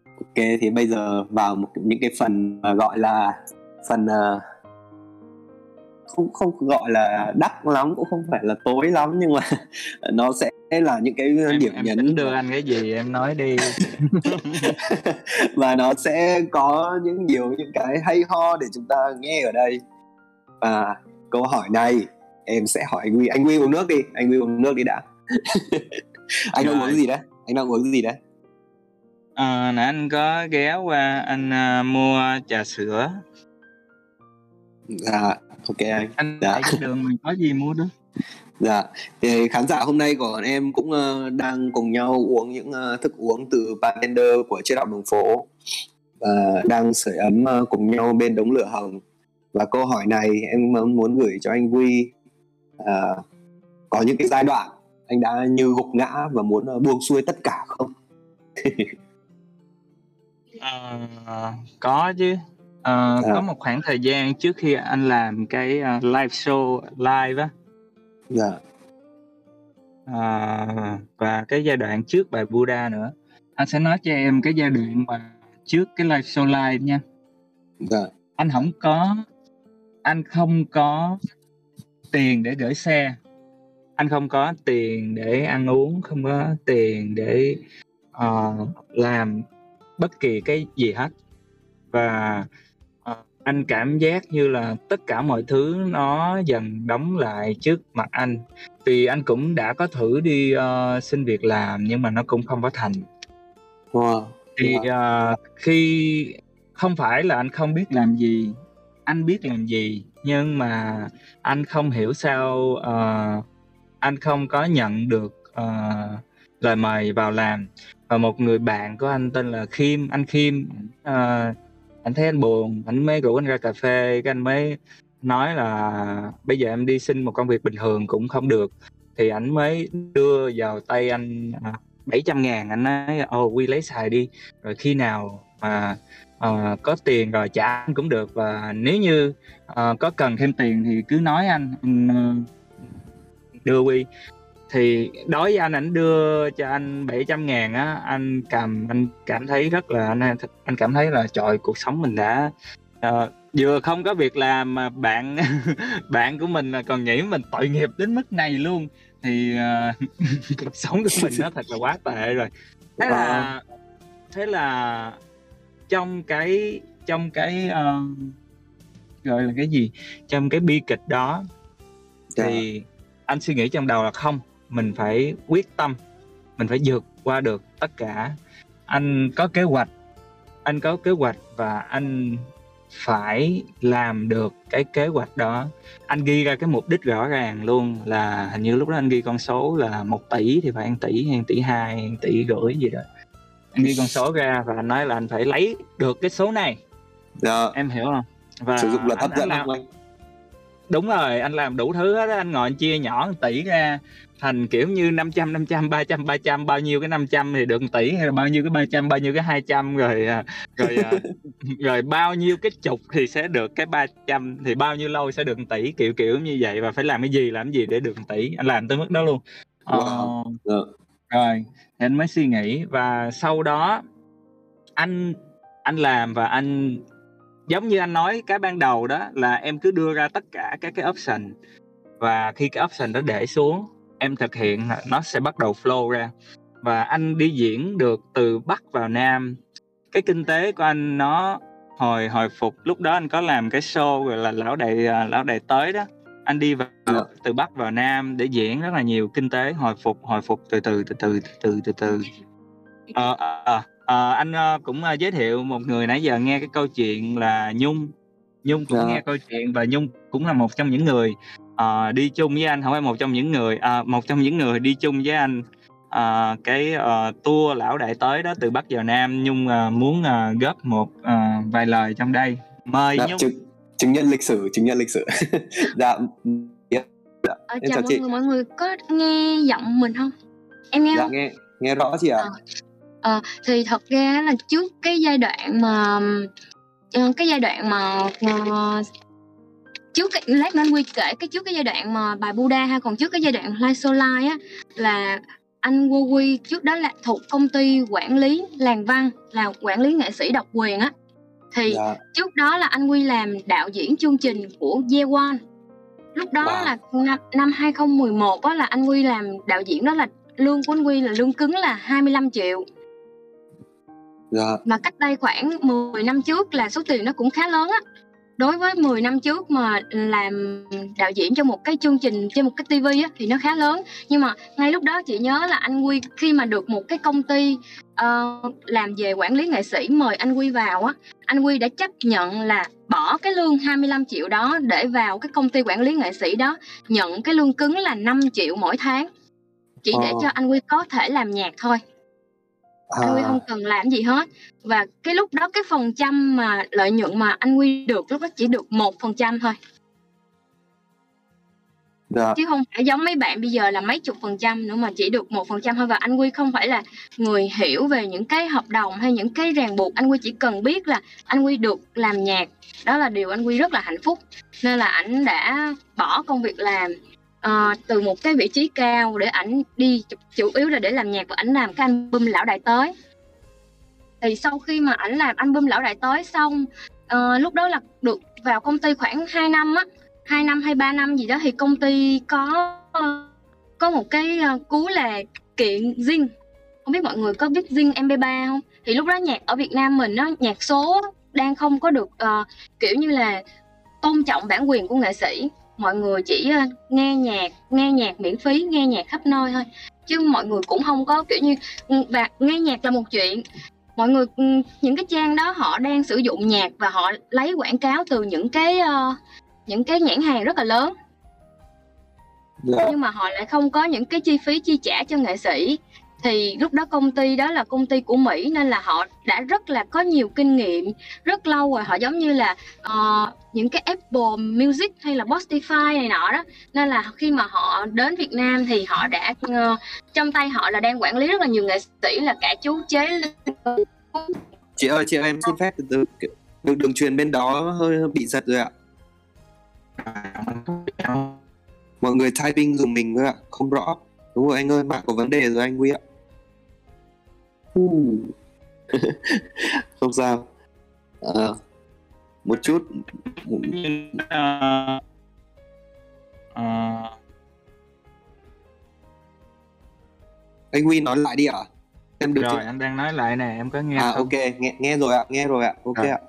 ok thì bây giờ vào một những cái phần gọi là phần uh, không không gọi là đắt lắm cũng không phải là tối lắm nhưng mà <laughs> nó sẽ là những cái em, điểm em nhấn đưa anh cái gì em nói đi. <laughs> Và nó sẽ có những nhiều những cái hay ho để chúng ta nghe ở đây và câu hỏi này em sẽ hỏi anh Huy. Anh Huy uống nước đi anh Huy uống nước đi đã. <laughs> Anh đang uống gì đấy? Anh đang uống gì đấy? À, nãy anh có ghé qua anh uh, mua trà sữa. Dạ ok anh. Anh dạ. đường mình có gì mua đó? <laughs> Dạ thì khán giả hôm nay của em cũng uh, đang cùng nhau uống những uh, thức uống từ bartender của chế đạo đường phố. Và đang sưởi ấm uh, cùng nhau bên đống lửa hồng và câu hỏi này em muốn gửi cho anh Huy. Uh, có những cái giai đoạn anh đã như gục ngã và muốn uh, buông xuôi tất cả không? Uh, <laughs> có chứ. Uh, à. có một khoảng thời gian trước khi anh làm cái live show live á. Dạ. Uh, và cái giai đoạn trước bài Buddha nữa. Anh sẽ nói cho em cái giai đoạn mà trước cái live show live nha. Dạ. Anh không có anh không có tiền để gửi xe. Anh không có tiền để ăn uống không có tiền để uh, làm bất kỳ cái gì hết. Và uh, anh cảm giác như là tất cả mọi thứ nó dần đóng lại trước mặt anh. Vì anh cũng đã có thử đi uh, xin việc làm nhưng mà nó cũng không có thành. Wow. thì uh, khi không phải là anh không biết làm gì anh biết làm gì nhưng mà anh không hiểu sao uh, anh không có nhận được uh, lời mời vào làm. Và một người bạn của anh tên là Kim anh Kim uh, anh thấy anh buồn anh mới rủ anh ra cà phê cái anh mới nói là bây giờ em đi xin một công việc bình thường cũng không được. Thì anh mới đưa vào tay anh uh, 700 ngàn anh nói ồ oh, quy lấy xài đi. Rồi khi nào mà uh, có tiền rồi trả anh cũng được và nếu như uh, có cần thêm tiền thì cứ nói anh, uh, đưa quy thì đối với anh ảnh đưa cho anh 700 ngàn á anh cầm anh cảm thấy rất là anh anh cảm thấy là trời cuộc sống mình đã uh, vừa không có việc làm mà bạn <laughs> bạn của mình còn nghĩ mình tội nghiệp đến mức này luôn. Thì uh, <laughs> cuộc sống của mình nó thật là quá tệ rồi. Thế là thế là trong cái trong cái uh, gọi là cái gì trong cái bi kịch đó thì yeah. Dạ. anh suy nghĩ trong đầu là không mình phải quyết tâm mình phải vượt qua được tất cả anh có kế hoạch anh có kế hoạch và anh phải làm được cái kế hoạch đó anh ghi ra cái mục đích rõ ràng luôn là hình như lúc đó anh ghi con số là một tỷ thì phải ăn tỷ hay tỷ hai tỷ rưỡi gì đó anh ghi con số ra và anh nói là anh phải lấy được cái số này. Dạ. em hiểu không? Và sử dụng là hấp dẫn anh đúng rồi anh làm đủ thứ hết á anh ngồi anh chia nhỏ tỷ ra thành kiểu như 500 500 300 300 bao nhiêu cái 500 thì được tỷ hay là bao nhiêu cái 300 bao nhiêu cái 200 rồi à, rồi à, <laughs> rồi bao nhiêu cái chục thì sẽ được cái 300 thì bao nhiêu lâu sẽ được tỷ kiểu kiểu như vậy. Và phải làm cái gì làm gì để được tỷ? Anh làm tới mức đó luôn. Wow. ờ, rồi thì anh mới suy nghĩ và sau đó anh anh làm và anh, giống như anh nói cái ban đầu đó là em cứ đưa ra tất cả các cái option. Và khi cái option đó để xuống, em thực hiện nó sẽ bắt đầu flow ra. Và anh đi diễn được từ bắc vào nam. Cái kinh tế của anh nó hồi hồi phục. Lúc đó anh có làm cái show gọi là lão đại à, lão đại tới đó anh đi vào yeah. Dạ. từ bắc vào nam để diễn rất là nhiều kinh tế hồi phục hồi phục từ từ từ từ từ từ từ ờ, à, à, anh cũng giới thiệu một người nãy giờ nghe cái câu chuyện là nhung nhung cũng yeah. Dạ. nghe câu chuyện và nhung cũng là một trong những người uh, đi chung với anh không phải một trong những người uh, một trong những người đi chung với anh uh, cái uh, tour lão đại tới đó từ bắc vào nam nhung uh, muốn uh, góp một uh, vài lời trong đây mời dạ, nhung chứng, chứng nhận lịch sử chứng nhận lịch sử <laughs> dạ dạ. Ờ, chào, chào mọi chị. người mọi người có nghe giọng mình không em nghe dạ, không? nghe nghe rõ chị ạ à. à, thì thật ra là trước cái giai đoạn mà cái giai đoạn mà uh, trước cái lát nữa anh quy kể cái trước cái giai đoạn mà bài Buddha ha còn trước cái giai đoạn Live So Live á là anh Wo Quy trước đó là thuộc công ty quản lý làng văn là quản lý nghệ sĩ độc quyền á thì dạ. trước đó là anh Quy làm đạo diễn chương trình của Yeowon lúc đó wow. là năm, năm 2011 đó là anh Quy làm đạo diễn đó là lương của anh Quy là lương cứng là 25 triệu dạ. mà cách đây khoảng 10 năm trước là số tiền nó cũng khá lớn á đối với 10 năm trước mà làm đạo diễn cho một cái chương trình trên một cái tivi á thì nó khá lớn nhưng mà ngay lúc đó chị nhớ là anh Quy khi mà được một cái công ty uh, làm về quản lý nghệ sĩ mời anh Quy vào á anh Quy đã chấp nhận là bỏ cái lương 25 triệu đó để vào cái công ty quản lý nghệ sĩ đó nhận cái lương cứng là 5 triệu mỗi tháng chỉ để ờ. cho anh Quy có thể làm nhạc thôi. Anh Quy không cần làm gì hết. Và cái lúc đó cái phần trăm mà lợi nhuận mà anh Quy được lúc đó chỉ được một phần trăm thôi. Dạ. chứ không phải giống mấy bạn bây giờ là mấy chục phần trăm nữa mà chỉ được một phần trăm thôi. Và anh quy không phải là người hiểu về những cái hợp đồng hay những cái ràng buộc. Anh quy chỉ cần biết là anh quy được làm nhạc. Đó là điều anh quy rất là hạnh phúc. Nên là ảnh đã bỏ công việc làm uh, từ một cái vị trí cao để ảnh đi chủ yếu là để làm nhạc và ảnh làm cái album lão đại tới. Thì sau khi mà ảnh làm album lão đại tới xong uh, lúc đó là được vào công ty khoảng 2 năm á hai năm hay ba năm gì đó thì công ty có ờ, có một cái uh, cú là kiện Zing. Không biết mọi người có biết Zing MP3 không? Thì lúc đó nhạc ở Việt Nam mình nó nhạc số đang không có được uh, kiểu như là tôn trọng bản quyền của nghệ sĩ mọi người chỉ uh, nghe nhạc nghe nhạc miễn phí nghe nhạc khắp nơi thôi chứ mọi người cũng không có kiểu như ừ, và nghe nhạc là một chuyện mọi người ừ, những cái trang đó họ đang sử dụng nhạc và họ lấy quảng cáo từ những cái uh, những cái nhãn hàng rất là lớn yeah. Dạ. nhưng mà họ lại không có những cái chi phí chi trả cho nghệ sĩ thì lúc đó công ty đó là công ty của Mỹ nên là họ đã rất là có nhiều kinh nghiệm rất lâu rồi. Họ giống như là uh, những cái Apple Music hay là Spotify này nọ đó. Nên là khi mà họ đến Việt Nam thì họ đã uh, trong tay họ là đang quản lý rất là nhiều nghệ sĩ là cả chú chế chị ơi chị ơi em xin phép từ đường, đường truyền bên đó hơi bị giật rồi ạ. Mọi người typing dùng mình thôi ạ không rõ đúng rồi anh ơi mạng có vấn đề rồi anh quy ạ <laughs> không sao à, một chút uh, uh... anh Huy nói lại đi ạ em được rồi chưa? anh đang nói lại nè em có nghe à không? ok nghe nghe rồi ạ nghe rồi ạ ok rồi. ạ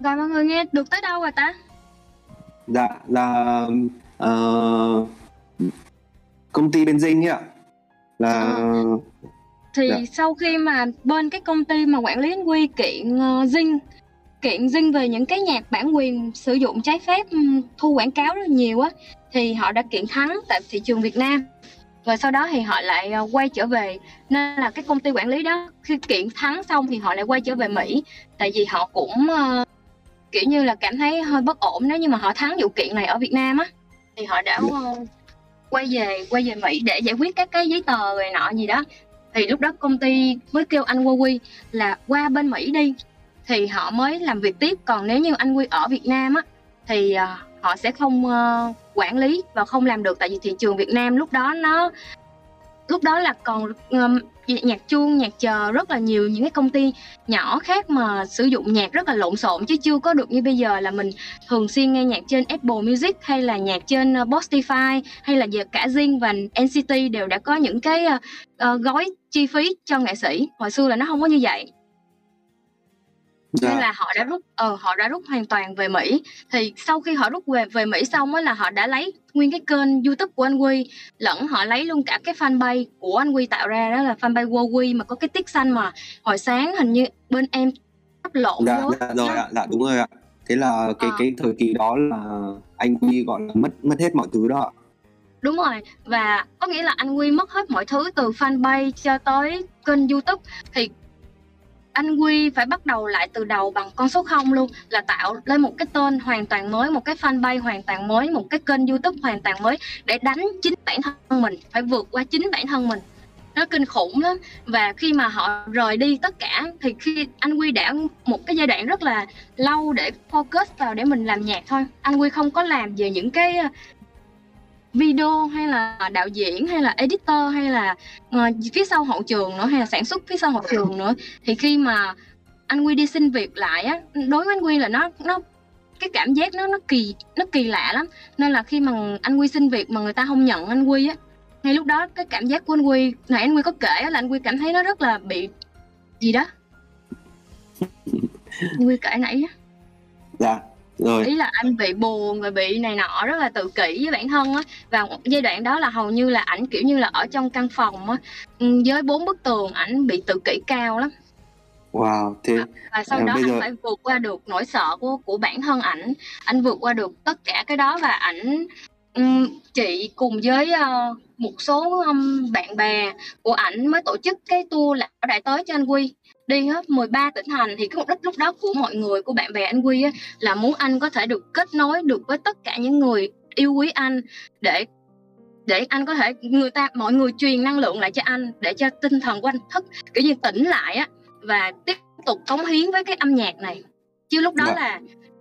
rồi mọi người nghe được tới đâu rồi ta? Dạ là uh, công ty bên Dinh ạ. Là à. thì dạ. sau khi mà bên cái công ty mà quản lý quy kiện uh, Dinh kiện Dinh về những cái nhạc bản quyền sử dụng trái phép thu quảng cáo rất nhiều á thì họ đã kiện thắng tại thị trường Việt Nam và sau đó thì họ lại quay trở về nên là cái công ty quản lý đó khi kiện thắng xong thì họ lại quay trở về Mỹ tại vì họ cũng uh, kiểu như là cảm thấy hơi bất ổn nếu như mà họ thắng vụ kiện này ở Việt Nam á thì họ đã uh, quay về quay về Mỹ để giải quyết các cái giấy tờ rồi nọ gì đó. Thì lúc đó công ty mới kêu anh Huawei là qua bên Mỹ đi. Thì họ mới làm việc tiếp. Còn nếu như anh Quy ở Việt Nam á thì uh, họ sẽ không uh, quản lý và không làm được. Tại vì thị trường Việt Nam lúc đó nó lúc đó là còn um, nhạc chuông nhạc chờ rất là nhiều những cái công ty nhỏ khác mà sử dụng nhạc rất là lộn xộn chứ chưa có được như bây giờ là mình thường xuyên nghe nhạc trên Apple Music hay là nhạc trên ờ, Spotify hay là giờ cả Zing và NCT đều đã có những cái uh, gói chi phí cho nghệ sĩ. Hồi xưa là nó không có như vậy dạ. nên là họ đã rút ờ họ đã rút hoàn toàn về Mỹ. Thì sau khi họ rút về về Mỹ xong á là họ đã lấy nguyên cái kênh YouTube của anh Quy lẫn họ lấy luôn cả cái fanpage của anh Quy tạo ra đó là fanpage Wo Quy mà có cái tiết xanh mà hồi sáng hình như bên em sắp lộn dạ, dạ rồi ạ dạ đúng rồi ạ. Thế là cái à. cái thời kỳ đó là anh Quy gọi là mất mất hết mọi thứ đó đúng rồi và có nghĩa là anh Quy mất hết mọi thứ từ fanpage cho tới kênh YouTube. Thì anh Quy phải bắt đầu lại từ đầu bằng con số 0 luôn, là tạo lên một cái tên hoàn toàn mới, một cái fanpage hoàn toàn mới, một cái kênh youtube hoàn toàn mới để đánh chính bản thân mình, phải vượt qua chính bản thân mình. Nó kinh khủng lắm. Và khi mà họ rời đi tất cả, thì khi anh Quy đã một cái giai đoạn rất là lâu để focus vào để mình làm nhạc thôi. Anh Quy không có làm về những cái video hay là đạo diễn hay là editor hay là uh, phía sau hậu trường nữa hay là sản xuất phía sau hậu trường nữa thì khi mà anh Quy đi xin việc lại á đối với anh Quy là nó nó cái cảm giác nó nó kỳ nó kỳ lạ lắm. Nên là khi mà anh Quy xin việc mà người ta không nhận anh Quy á ngay lúc đó cái cảm giác của anh Quy này anh Quy có kể là anh Quy cảm thấy nó rất là bị gì đó? Anh Quy kể nãy á. Dạ rồi. Ý là anh bị buồn và bị này nọ rất là tự kỷ với bản thân á. Và giai đoạn đó là hầu như là ảnh kiểu như là ở trong căn phòng á. Ừ, với bốn bức tường ảnh bị tự kỷ cao lắm. Wow, thế và, và sau à, đó anh giờ... phải vượt qua được nỗi sợ của của bản thân ảnh, anh vượt qua được tất cả cái đó và ảnh um, chị cùng với uh, một số um, bạn bè của ảnh mới tổ chức cái tour là đại tới cho anh Quy đi hết 13 tỉnh thành thì cái mục đích lúc đó của mọi người của bạn bè anh Quy á, là muốn anh có thể được kết nối được với tất cả những người yêu quý anh để để anh có thể người ta mọi người truyền năng lượng lại cho anh để cho tinh thần của anh thức kiểu như tỉnh lại á và tiếp tục cống hiến với cái âm nhạc này. Chứ lúc đó dạ. là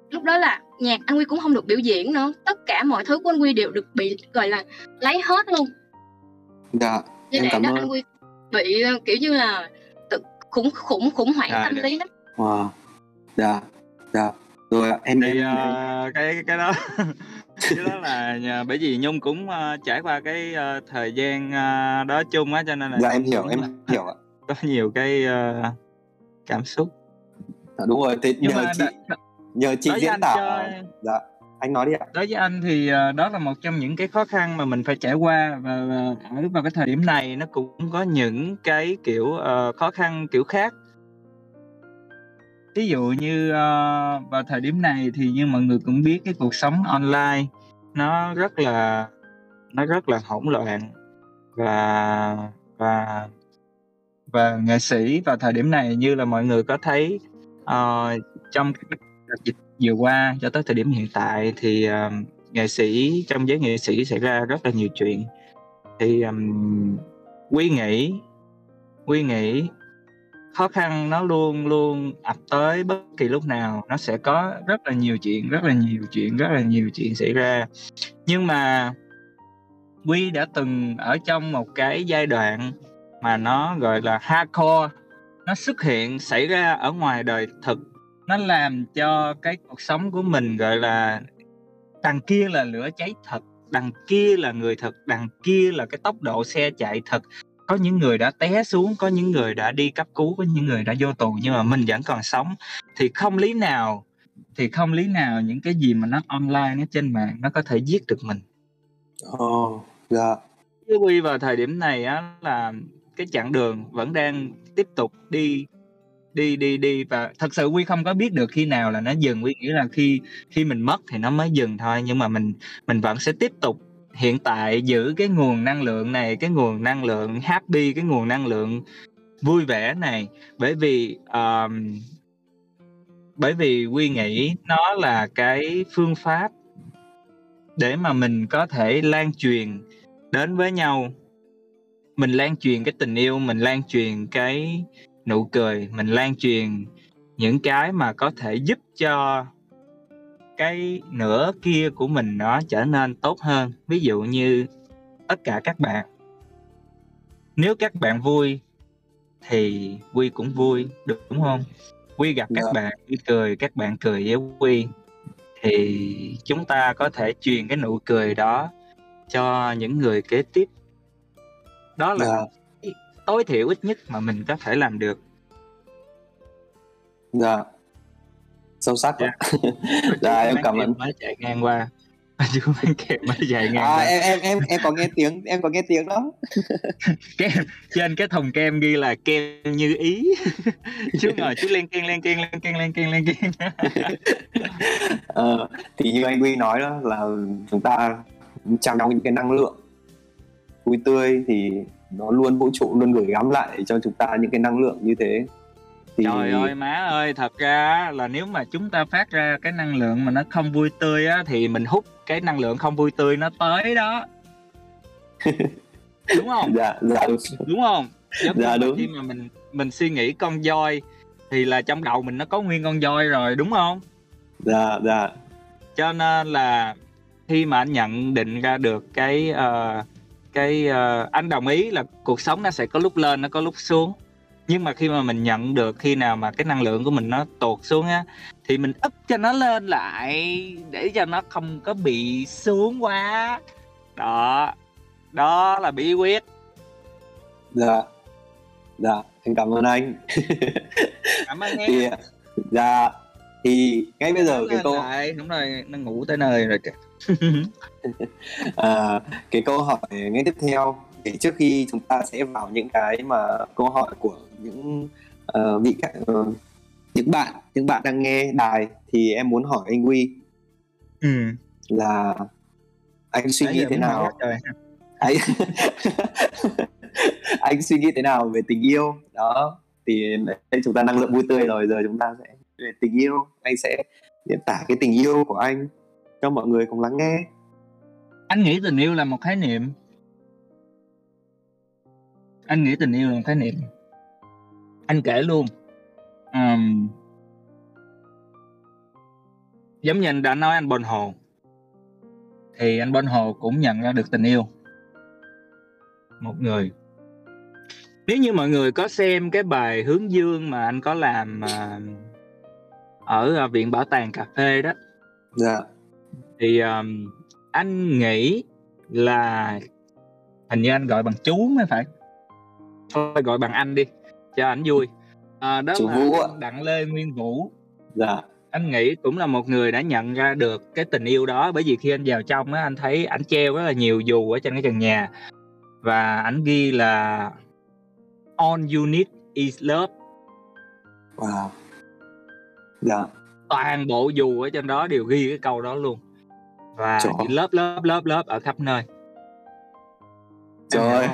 lúc đó là nhạc anh Quy cũng không được biểu diễn nữa. Tất cả mọi thứ của anh Quy đều được bị gọi là lấy hết luôn. Dạ em cảm ơn. anh Quy bị kiểu như là khủng khủng khủng hoảng à, tâm lý lắm. Wow dạ dạ. Rồi em thì uh, cái cái đó <laughs> cái đó là nhà, bởi vì nhung cũng uh, trải qua cái uh, thời gian uh, đó chung á cho nên là dạ em hiểu em <laughs> hiểu ạ. có nhiều cái uh, cảm xúc. À, đúng rồi thế nhờ chị đã, nhờ chị diễn tả. cho... dạ anh nói đi ạ. Đối với anh thì ờ, đó là một trong những cái khó khăn mà mình phải trải qua và, ở vào cái thời điểm này nó cũng có những cái kiểu uh, khó khăn kiểu khác. Ví dụ như uh, vào thời điểm này thì như mọi người cũng biết cái cuộc sống online nó rất là nó rất là hỗn loạn và và và nghệ sĩ vào thời điểm này như là mọi người có thấy uh, trong đợt dịch vừa qua cho tới thời điểm hiện tại thì um, nghệ sĩ trong giới nghệ sĩ xảy ra rất là nhiều chuyện. Thì um, quy nghĩ quy nghĩ khó khăn nó luôn luôn ập tới bất kỳ lúc nào. Nó sẽ có rất là nhiều chuyện rất là nhiều chuyện rất là nhiều chuyện xảy ra. Nhưng mà quy đã từng ở trong một cái giai đoạn mà nó gọi là hardcore. Nó xuất hiện xảy ra ở ngoài đời thực nó làm cho cái cuộc sống của mình gọi là đằng kia là lửa cháy thật đằng kia là người thật đằng kia là cái tốc độ xe chạy thật. Có những người đã té xuống có những người đã đi cấp cứu có những người đã vô tù nhưng mà mình vẫn còn sống. Thì không lý nào thì không lý nào những cái gì mà nó online nó trên mạng nó có thể giết được mình. Ồ oh, dạ yeah. quy vào thời điểm này á là cái chặng đường vẫn đang tiếp tục đi đi đi đi. Và thật sự quy không có biết được khi nào là nó dừng. Quy nghĩ là khi khi mình mất thì nó mới dừng thôi. Nhưng mà mình mình vẫn sẽ tiếp tục hiện tại giữ cái nguồn năng lượng này cái nguồn năng lượng happy cái nguồn năng lượng vui vẻ này. Bởi vì um, bởi vì quy nghĩ nó là cái phương pháp để mà mình có thể lan truyền đến với nhau. Mình lan truyền cái tình yêu mình lan truyền cái nụ cười mình lan truyền những cái mà có thể giúp cho cái nửa kia của mình nó trở nên tốt hơn ví dụ như tất cả các bạn nếu các bạn vui thì quy cũng vui được đúng không quy gặp các Dạ. bạn quy cười các bạn cười với quy thì chúng ta có thể truyền cái nụ cười đó cho những người kế tiếp đó là Dạ. Tối thiểu ít nhất mà mình có thể làm được. Dạ. Sâu sắc Dạ. <laughs> dạ em cảm ơn. mới chạy ngang qua. <laughs> Chú bán kẹp mới chạy ngang à qua. em em em em có nghe tiếng em có nghe tiếng đó. <laughs> Kem trên cái thùng kem ghi là kem như ý. Chú ngồi chú len keng len keng len keng len keng len keng Ờ, thì như anh Quy nói đó là chúng ta trao nhau những cái năng lượng vui tươi thì nó luôn vũ trụ luôn gửi gắm lại cho chúng ta những cái năng lượng như thế. Thì trời ơi má ơi thật ra là nếu mà chúng ta phát ra cái năng lượng mà nó không vui tươi á thì mình hút cái năng lượng không vui tươi nó tới đó. <laughs> Đúng không? Dạ dạ đúng. đúng không? Giống Dạ, đúng. khi mà mình mình suy nghĩ con voi thì là trong đầu mình nó có nguyên con voi rồi đúng không? Dạ dạ. Cho nên là khi mà anh nhận định ra được cái ờ, cái ờ, anh đồng ý là cuộc sống nó sẽ có lúc lên nó có lúc xuống. Nhưng mà khi mà mình nhận được khi nào mà cái năng lượng của mình nó tụt xuống á thì mình ấp cho nó lên lại để cho nó không có bị xuống quá. Đó. Đó là bí quyết. Dạ. Dạ em cảm ơn anh. Cảm ơn <laughs> em. Thì dạ thì ngay bây giờ Lên cái câu lại đúng rồi nó ngủ tới nơi rồi kìa <laughs> à, cái câu hỏi ngay tiếp theo. Thì trước khi chúng ta sẽ vào những cái mà câu hỏi của những ờ, vị ờ, những bạn những bạn đang nghe đài thì em muốn hỏi anh Quy ừ. là anh suy Nãy nghĩ thế nào? anh <laughs> anh suy nghĩ thế nào về tình yêu? Đó thì chúng ta năng lượng vui tươi rồi giờ chúng ta sẽ về tình yêu. Anh sẽ diễn tả cái tình yêu của anh cho mọi người cùng lắng nghe. Anh nghĩ tình yêu là một khái niệm. Anh nghĩ tình yêu là một khái niệm. Anh kể luôn. Ờm, giống như anh đã nói anh Bon Hồ. Thì anh Bon Hồ cũng nhận ra được tình yêu. Một người. Nếu như mọi người có xem cái bài hướng dương mà anh có làm à, ở à, viện bảo tàng cà phê đó. Dạ thì um, anh nghĩ là hình như anh gọi bằng chú mới phải. Thôi gọi bằng anh đi cho ảnh vui. À, đó Chú là Vũ anh đặng lê nguyên vũ. Dạ. Anh nghĩ cũng là một người đã nhận ra được cái tình yêu đó bởi vì khi anh vào trong á anh thấy ảnh treo rất là nhiều dù ở trên cái trần nhà. Và ảnh ghi là you need is love. Wow. Dạ. Toàn bộ dù ở trên đó đều ghi cái câu đó luôn và Trời. lớp lớp lớp lớp ở khắp nơi. Trời ơi.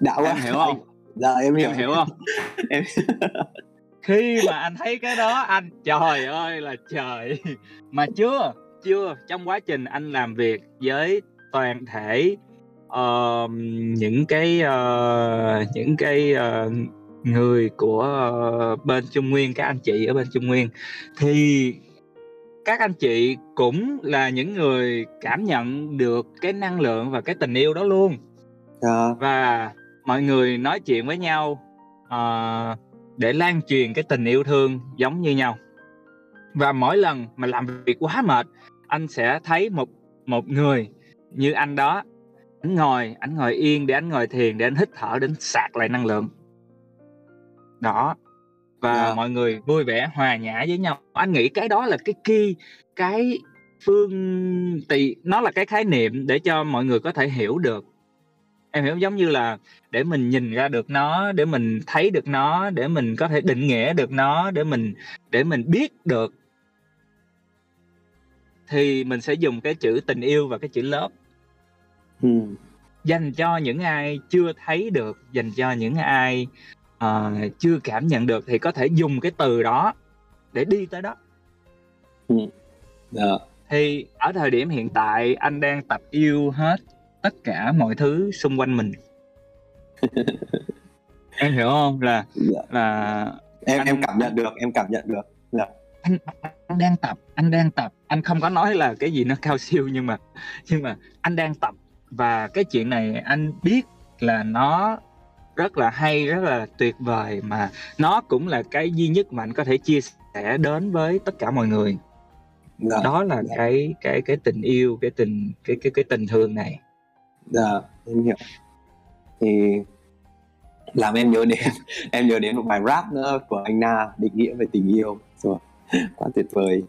đã quá. <laughs> Em hiểu không? Dạ <laughs> em hiểu em hiểu. không? Em- khi mà anh thấy cái đó anh trời ơi là trời. Mà chưa chưa. Trong quá trình anh làm việc với toàn thể ờ, những cái ờ, những cái ờ, người của ờ, bên Trung Nguyên các anh chị ở bên Trung Nguyên thì các anh chị cũng là những người cảm nhận được cái năng lượng và cái tình yêu đó luôn. Dạ. Và mọi người nói chuyện với nhau ờ, để lan truyền cái tình yêu thương giống như nhau. Và mỗi lần mà làm việc quá mệt anh sẽ thấy một một người như anh đó. Anh ngồi anh ngồi yên để anh ngồi thiền để anh hít thở đến sạc lại năng lượng. Đó và Dạ. mọi người vui vẻ hòa nhã với nhau anh nghĩ cái đó là cái key cái phương tỳ nó là cái khái niệm để cho mọi người có thể hiểu được em hiểu giống như là để mình nhìn ra được nó để mình thấy được nó để mình có thể định nghĩa được nó để mình để mình biết được thì mình sẽ dùng cái chữ tình yêu và cái chữ lớp ừ. dành cho những ai chưa thấy được dành cho những ai ờ, chưa cảm nhận được thì có thể dùng cái từ đó để đi tới đó. Dạ. thì ở thời điểm hiện tại anh đang tập yêu hết tất cả mọi thứ xung quanh mình. <laughs> Em hiểu không? Là Dạ. là em Anh- em cảm nhận được em cảm nhận được. Anh, anh đang tập anh đang tập. Anh không có nói là cái gì nó cao siêu nhưng mà nhưng mà anh đang tập. Và cái chuyện này anh biết là nó rất là hay rất là tuyệt vời mà nó cũng là cái duy nhất mà anh có thể chia sẻ đến với tất cả mọi người. Dạ. Đó là dạ. cái cái cái tình yêu cái tình cái cái cái tình thương này. Dạ em hiểu. Thì làm em nhớ đến <laughs> em nhớ đến một bài rap nữa của anh Na định nghĩa về tình yêu. Rồi quá tuyệt vời